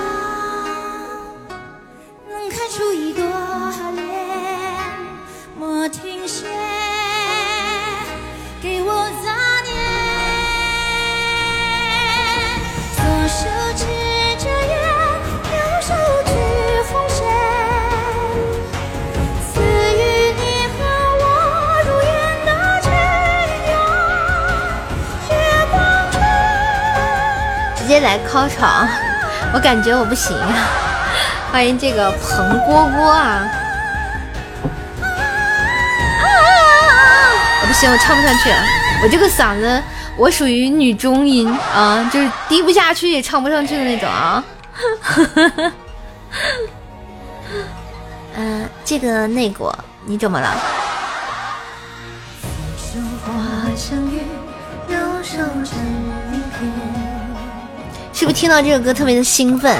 来考场，我感觉我不行啊。欢迎这个彭蝈蝈啊！我不行，我唱不上去，我这个嗓子，我属于女中音啊，就是低不下去也唱不上去的那种啊。嗯，这个内果你怎么了？听到这首歌特别的兴奋？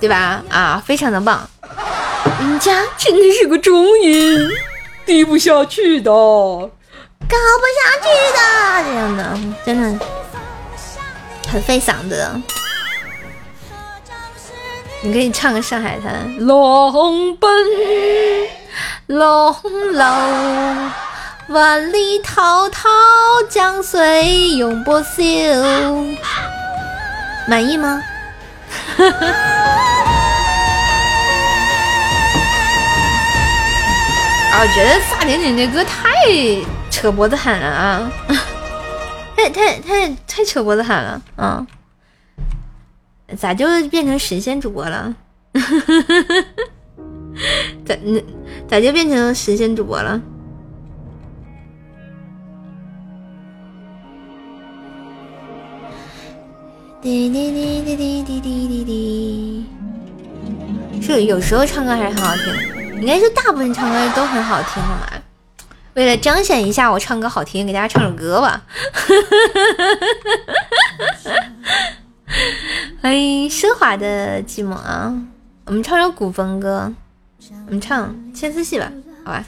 对吧？啊，非常的棒，人家真的是个中音，低不下去的，高不下去的，这样的，真的很费嗓子。你可以唱个《上海滩》，浪奔龙楼，万里滔滔江水永不休。满意吗？啊，我觉得萨顶顶这歌太扯脖子喊了啊，太太太太扯脖子喊了啊！咋就变成神仙主播了？咋那咋就变成神仙主播了？滴滴滴滴滴滴滴滴滴，是有时候唱歌还是很好听，应该是大部分唱歌都很好听的嘛。为了彰显一下我唱歌好听，给大家唱首歌吧。欢迎奢华的寂寞啊！我们唱首古风歌，我们唱《牵丝戏》吧，好吧？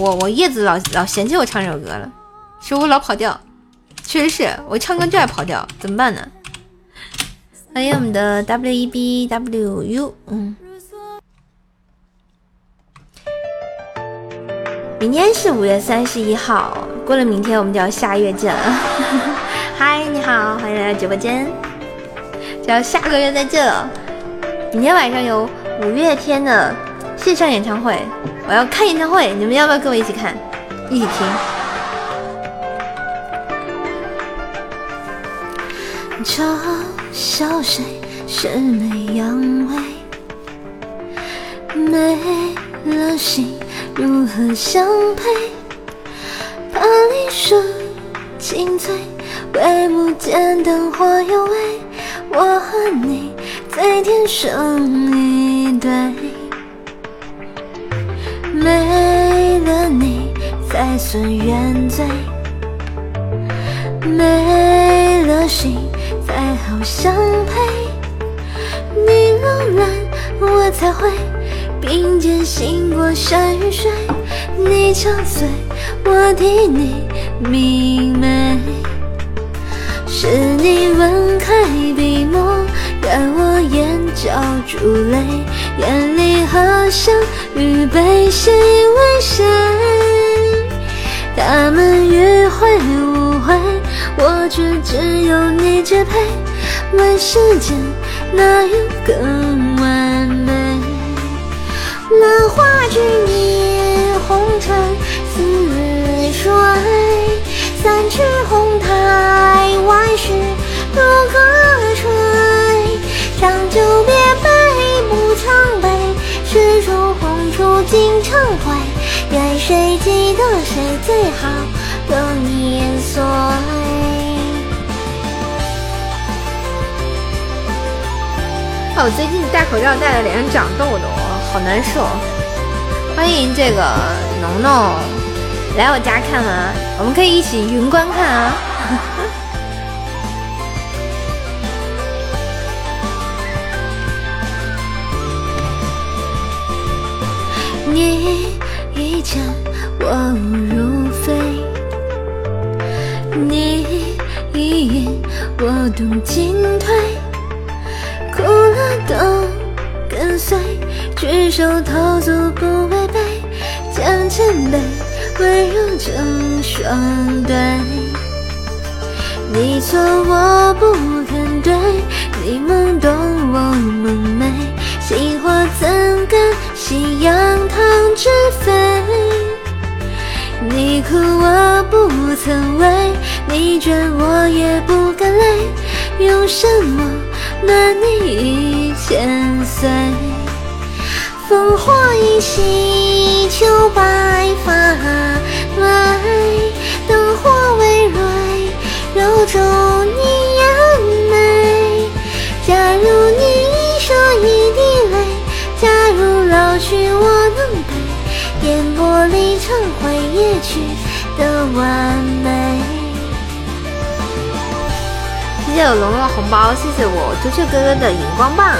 我我叶子老老嫌弃我唱这首歌了，说我老跑调。确实是我唱歌就爱跑调，怎么办呢？欢迎我们的 W E B W U，嗯，明天是五月三十一号，过了明天我们就要下月见了。嗨，你好，欢迎来到直播间，只要下个月再见了。明天晚上有五月天的线上演唱会，我要看演唱会，你们要不要跟我一起看，一起听？嘲笑谁是没阳痿，没了心如何相配？怕你说清脆，微幕间灯火幽微，我和你再天生一对。没了你才算原罪，没了心。才好相配，你落难我才会并肩行过山与水，你憔悴我替你明媚，是你吻开笔墨，让我眼角珠泪，眼里荷香与悲，谁为谁？他们迂回无悔。我却只有你支配，问世间哪有更完美？兰花指引红尘似水，三尺红歌吹。长久别悲不伤悲，始终红烛尽成灰。愿谁记得谁最好的年岁？我最近戴口罩戴的脸上长痘痘，好难受。欢迎这个农农来我家看吗？我们可以一起云观看啊。你一见我误如飞，你一饮我动进退。苦乐都跟随，举手投足不违背，将千杯温柔成双对。你错我不肯对，你懵懂我懵夕阳唐着飞，你哭我不曾为，你倦我也不敢累，用什么暖你一千岁，烽火依稀秋白发，来，灯火葳蕤揉皱你。陪，烟波里成灰也去的完美。谢谢我龙龙的红包，谢谢我朱雀哥哥的荧光棒，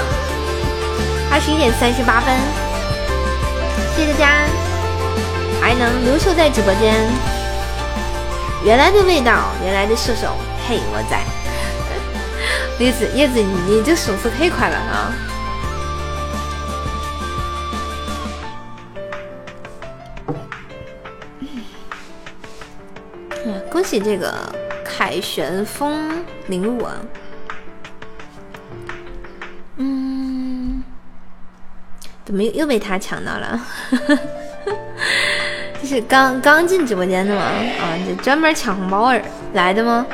二十一点三十八分，谢谢大家，还能留守在直播间，原来的味道，原来的射手，嘿，我在。叶子，叶子，你你这手速太快了啊！喜这个凯旋风零五啊！嗯，怎么又又被他抢到了？这是刚刚进直播间的吗？啊，这专门抢红包儿来的吗？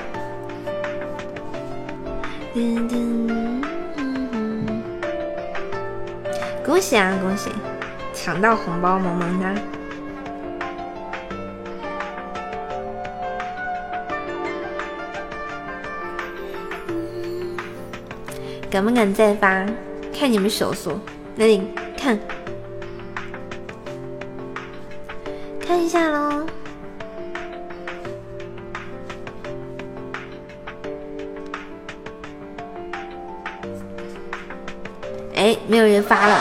恭喜啊，恭喜！抢到红包，萌萌哒！敢不敢再发？看你们手速，那你看，看一下喽。哎，没有人发了，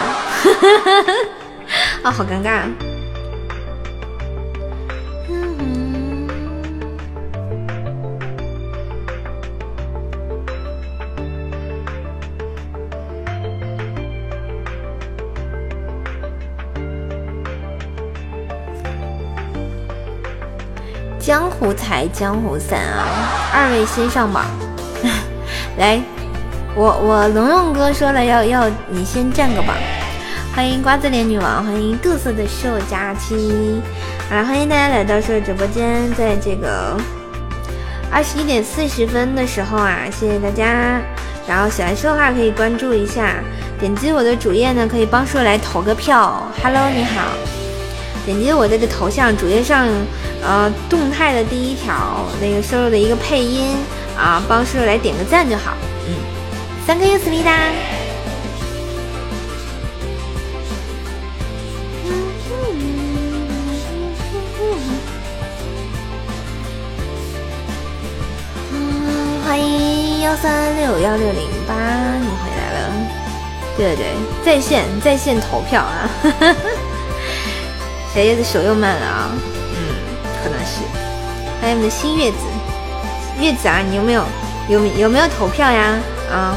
啊，好尴尬。湖才，江湖散啊！二位先上榜，来，我我龙龙哥说了要要你先占个榜。欢迎瓜子脸女王，欢迎嘚瑟的秀佳期，好了，欢迎大家来到兽直播间，在这个二十一点四十分的时候啊，谢谢大家。然后喜欢说的话可以关注一下，点击我的主页呢，可以帮兽来投个票。Hello，你好，点击我这个头像，主页上。呃，动态的第一条那个收入的一个配音啊，帮叔叔来点个赞就好。嗯，，Thank you，思密达。嗯，欢迎幺三六幺六零八，你回来了。对对对，在线在线投票啊。小叶子手又慢了啊。我们的新月子，月子啊，你有没有有有没有投票呀？啊，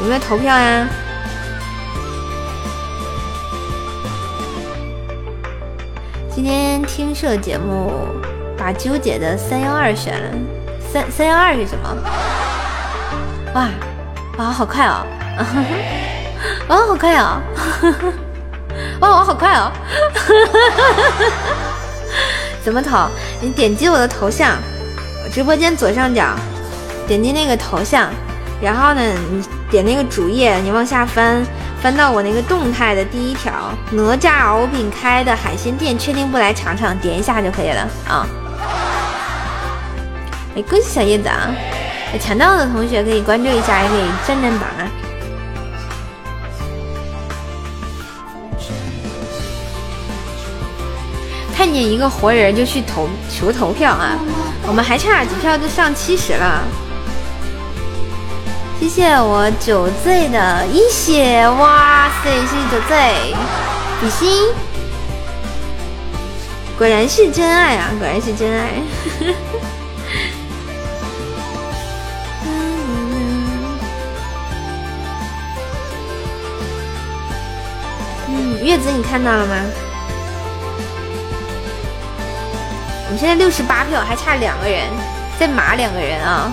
有没有投票呀？今天听社节目把纠结的三幺二选了，三三幺二是什么？哇哇，好快哦！哇，好快哦！哇，我好快哦！怎么投？你点击我的头像，直播间左上角，点击那个头像，然后呢，你点那个主页，你往下翻，翻到我那个动态的第一条，哪吒敖丙开的海鲜店，确定不来尝尝，点一下就可以了啊！哎，恭喜小叶子啊！抢到的同学可以关注一下，也可以占占榜啊！看见一个活人就去投求投票啊！我们还差几票就上七十了。谢谢我酒醉的一血，哇塞！谢谢酒醉，比心，果然是真爱啊！果然是真爱。嗯，月子你看到了吗？我们现在六十八票，还差两个人，再码两个人啊！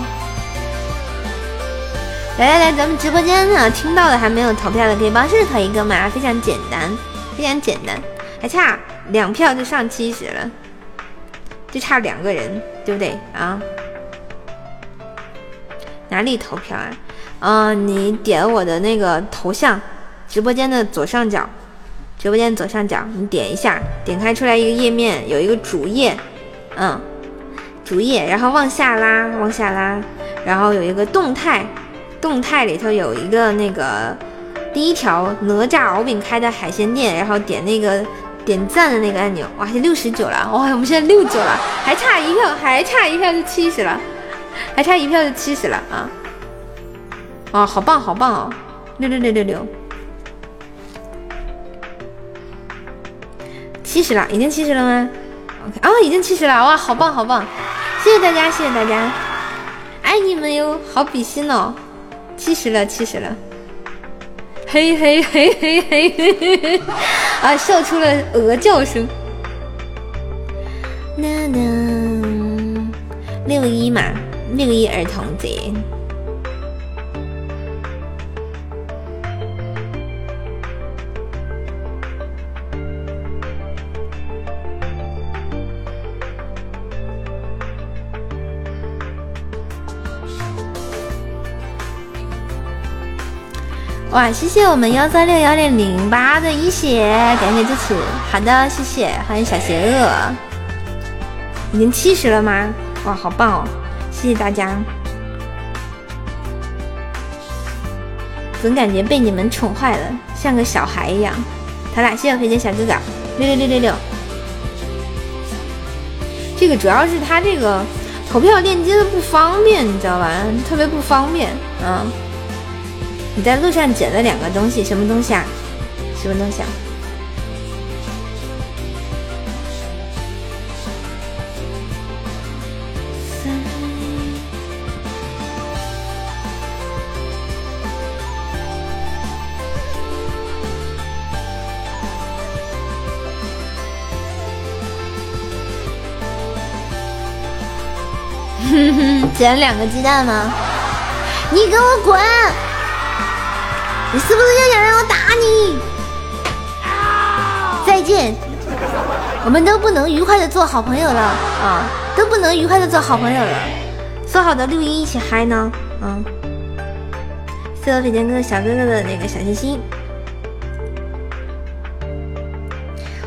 来来来，咱们直播间呢，听到的还没有投票的，可以帮任何一个吗？非常简单，非常简单，还差两票就上七十了。就差两个人，对不对啊？哪里投票啊？嗯，你点我的那个头像，直播间的左上角，直播间左上角，你点一下，点开出来一个页面，有一个主页，嗯，主页，然后往下拉，往下拉，然后有一个动态，动态里头有一个那个第一条哪吒敖丙开的海鲜店，然后点那个点赞的那个按钮，哇，六十九了，哇，我们现在六九了，还差一票，还差一票就七十了。还差一票就七十了啊！啊，好棒好棒哦！六六六六六，七十了，已经七十了吗？OK，啊，已经七十了，哇，好棒好棒！谢谢大家，谢谢大家，爱你们哟，好比心哦！七十了，七十了，嘿嘿嘿嘿嘿嘿嘿，啊，笑出了鹅叫声。六一嘛。六一儿童节，哇！谢谢我们幺三六幺零零八的一血，感谢支持。好的，谢谢，欢迎小邪恶。已经七十了吗？哇，好棒哦！谢谢大家，总感觉被你们宠坏了，像个小孩一样。他俩谢谢飞姐小哥哥，六六六六六。这个主要是他这个投票链接的不方便，你知道吧？特别不方便。嗯，你在路上捡了两个东西，什么东西啊？什么东西啊？哼哼 捡两个鸡蛋吗？你给我滚！你是不是又想让我打你？再见！我们都不能愉快的做好朋友了啊！都不能愉快的做好朋友了。说好的六一一起嗨呢？嗯。谢谢北京哥小哥哥的那个小心心。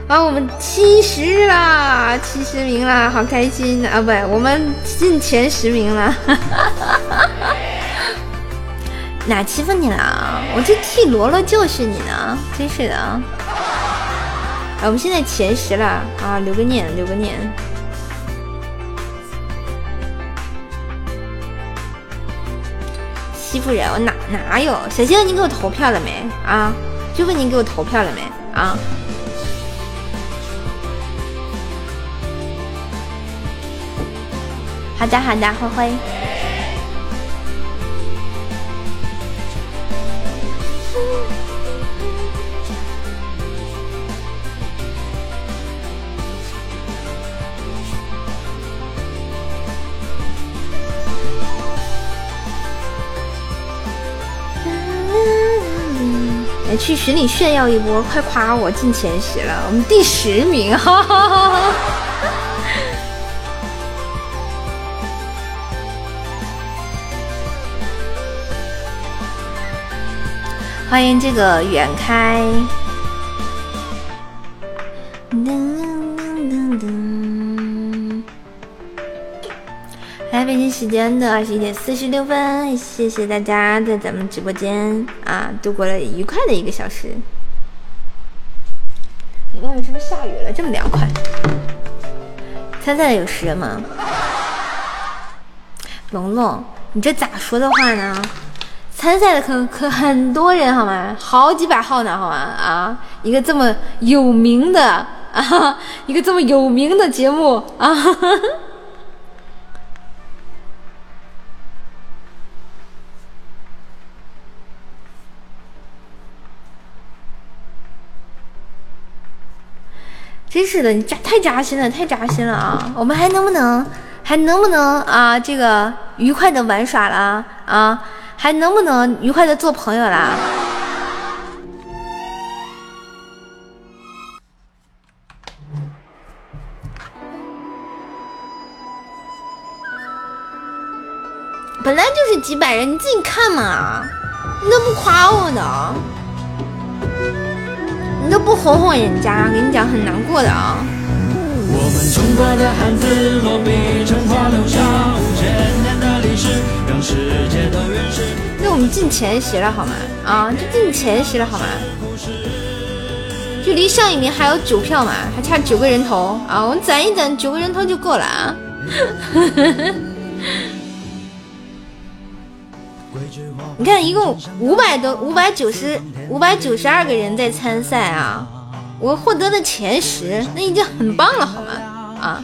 啊，我们七十啦，七十名啦，好开心啊！不，我们进前十名了。哪欺负你了？我这替罗罗就是你呢，真是的。啊，我们现在前十了啊，留个念，留个念。欺负人，我哪哪有？小星，你给我投票了没啊？就问你给我投票了没啊？好的，好的，灰灰。去群里炫耀一波，快夸我进前十了，我们第十名，欢迎这个远开。时间的二十一点四十六分，谢谢大家在咱们直播间啊度过了愉快的一个小时。你外面是不是下雨了？这么凉快？猜猜有十人吗？龙龙，你这咋说的话呢？参赛的可可很多人好吗？好几百号呢好吗？啊，一个这么有名的啊，一个这么有名的节目啊，真是的，你扎太扎心了，太扎心了啊！我们还能不能还能不能啊？这个愉快的玩耍了啊？还能不能愉快的做朋友啦？本来就是几百人，你自己看嘛，你怎么不夸我呢？你都不哄哄人家，跟你讲很难过的啊。我们中国的汉字落笔成画，留下五千年的历史，让世界都认识。那我们进前十了好吗？啊，就进前十了好吗？距离上一名还有九票嘛，还差九个人头啊！我们攒一攒，九个人头就够了啊！你看，一共五百多、五百九十五百九十二个人在参赛啊！我获得的前十，那已经很棒了，好吗？啊！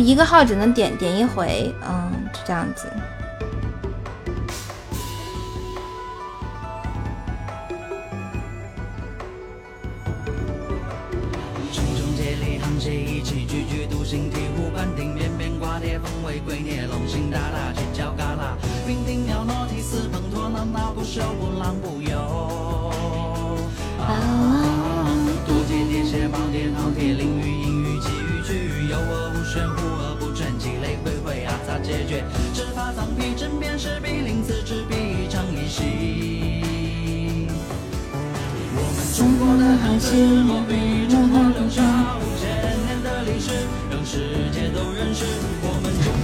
一个号只能点点一回，嗯，就这样子。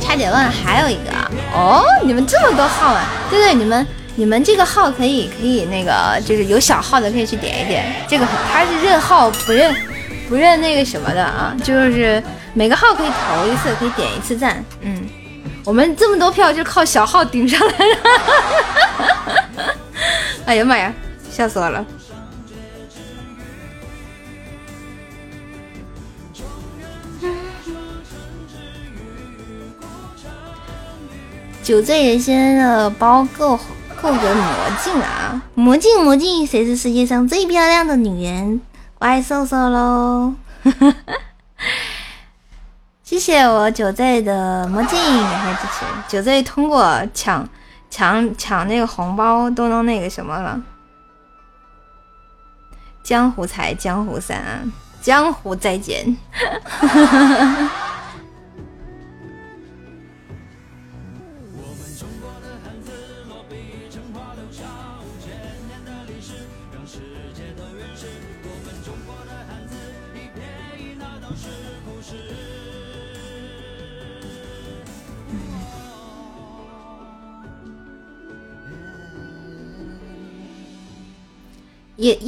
差点忘了还有一个哦，你们这么多号啊？对对，你们你们这个号可以可以那个，就是有小号的可以去点一点。这个他是认号不认不认那个什么的啊，就是每个号可以投一次，可以点一次赞。嗯，我们这么多票就靠小号顶上来了。哎呀妈呀，笑死我了！酒醉人心的包够够个魔镜啊！魔镜魔镜，谁是世界上最漂亮的女人？怪兽兽喽！谢谢我酒醉的魔镜，感谢支持。酒醉通过抢抢抢那个红包都能那个什么了。江湖财，江湖散，江湖再见。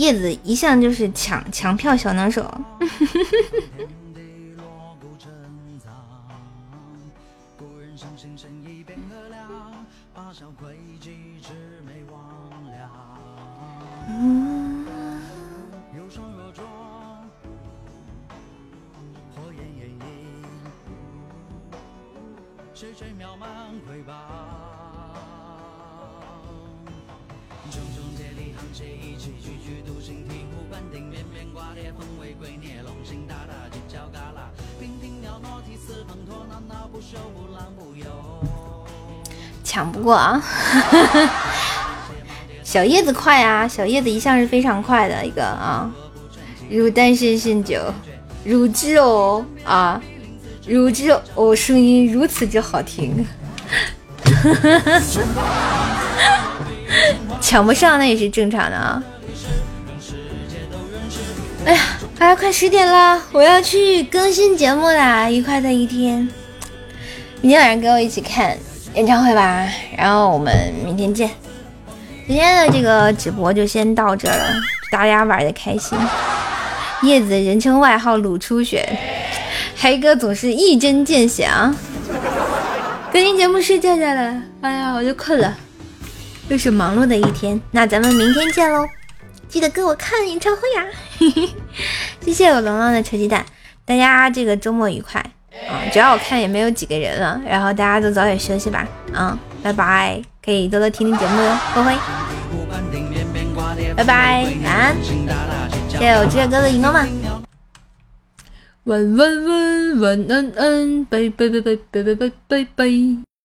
叶子一向就是抢抢票小能手。小叶子快啊！小叶子一向是非常快的一个啊！如单身甚久，如之哦啊！如之哦，声音如此之好听，抢不上那也是正常的啊。哎呀，哎呀，快十点了，我要去更新节目啦！愉快的一天，明天晚上跟我一起看演唱会吧。然后我们明天见。今天的这个直播就先到这了，大家玩的开心。叶子人称外号鲁初雪，黑哥总是一针见血啊！更新节目睡觉觉了，哎呀，我就困了，又是忙碌的一天。那咱们明天见喽！记得跟我看演唱会呀！谢谢我龙龙的臭鸡蛋，大家这个周末愉快啊！主要我看也没有几个人了，然后大家都早点休息吧，啊，拜拜！可以多多听听节目哟，灰灰，拜拜，晚安！谢谢我这哥的荧光棒，晚晚晚晚安安，拜拜拜拜拜拜拜拜拜。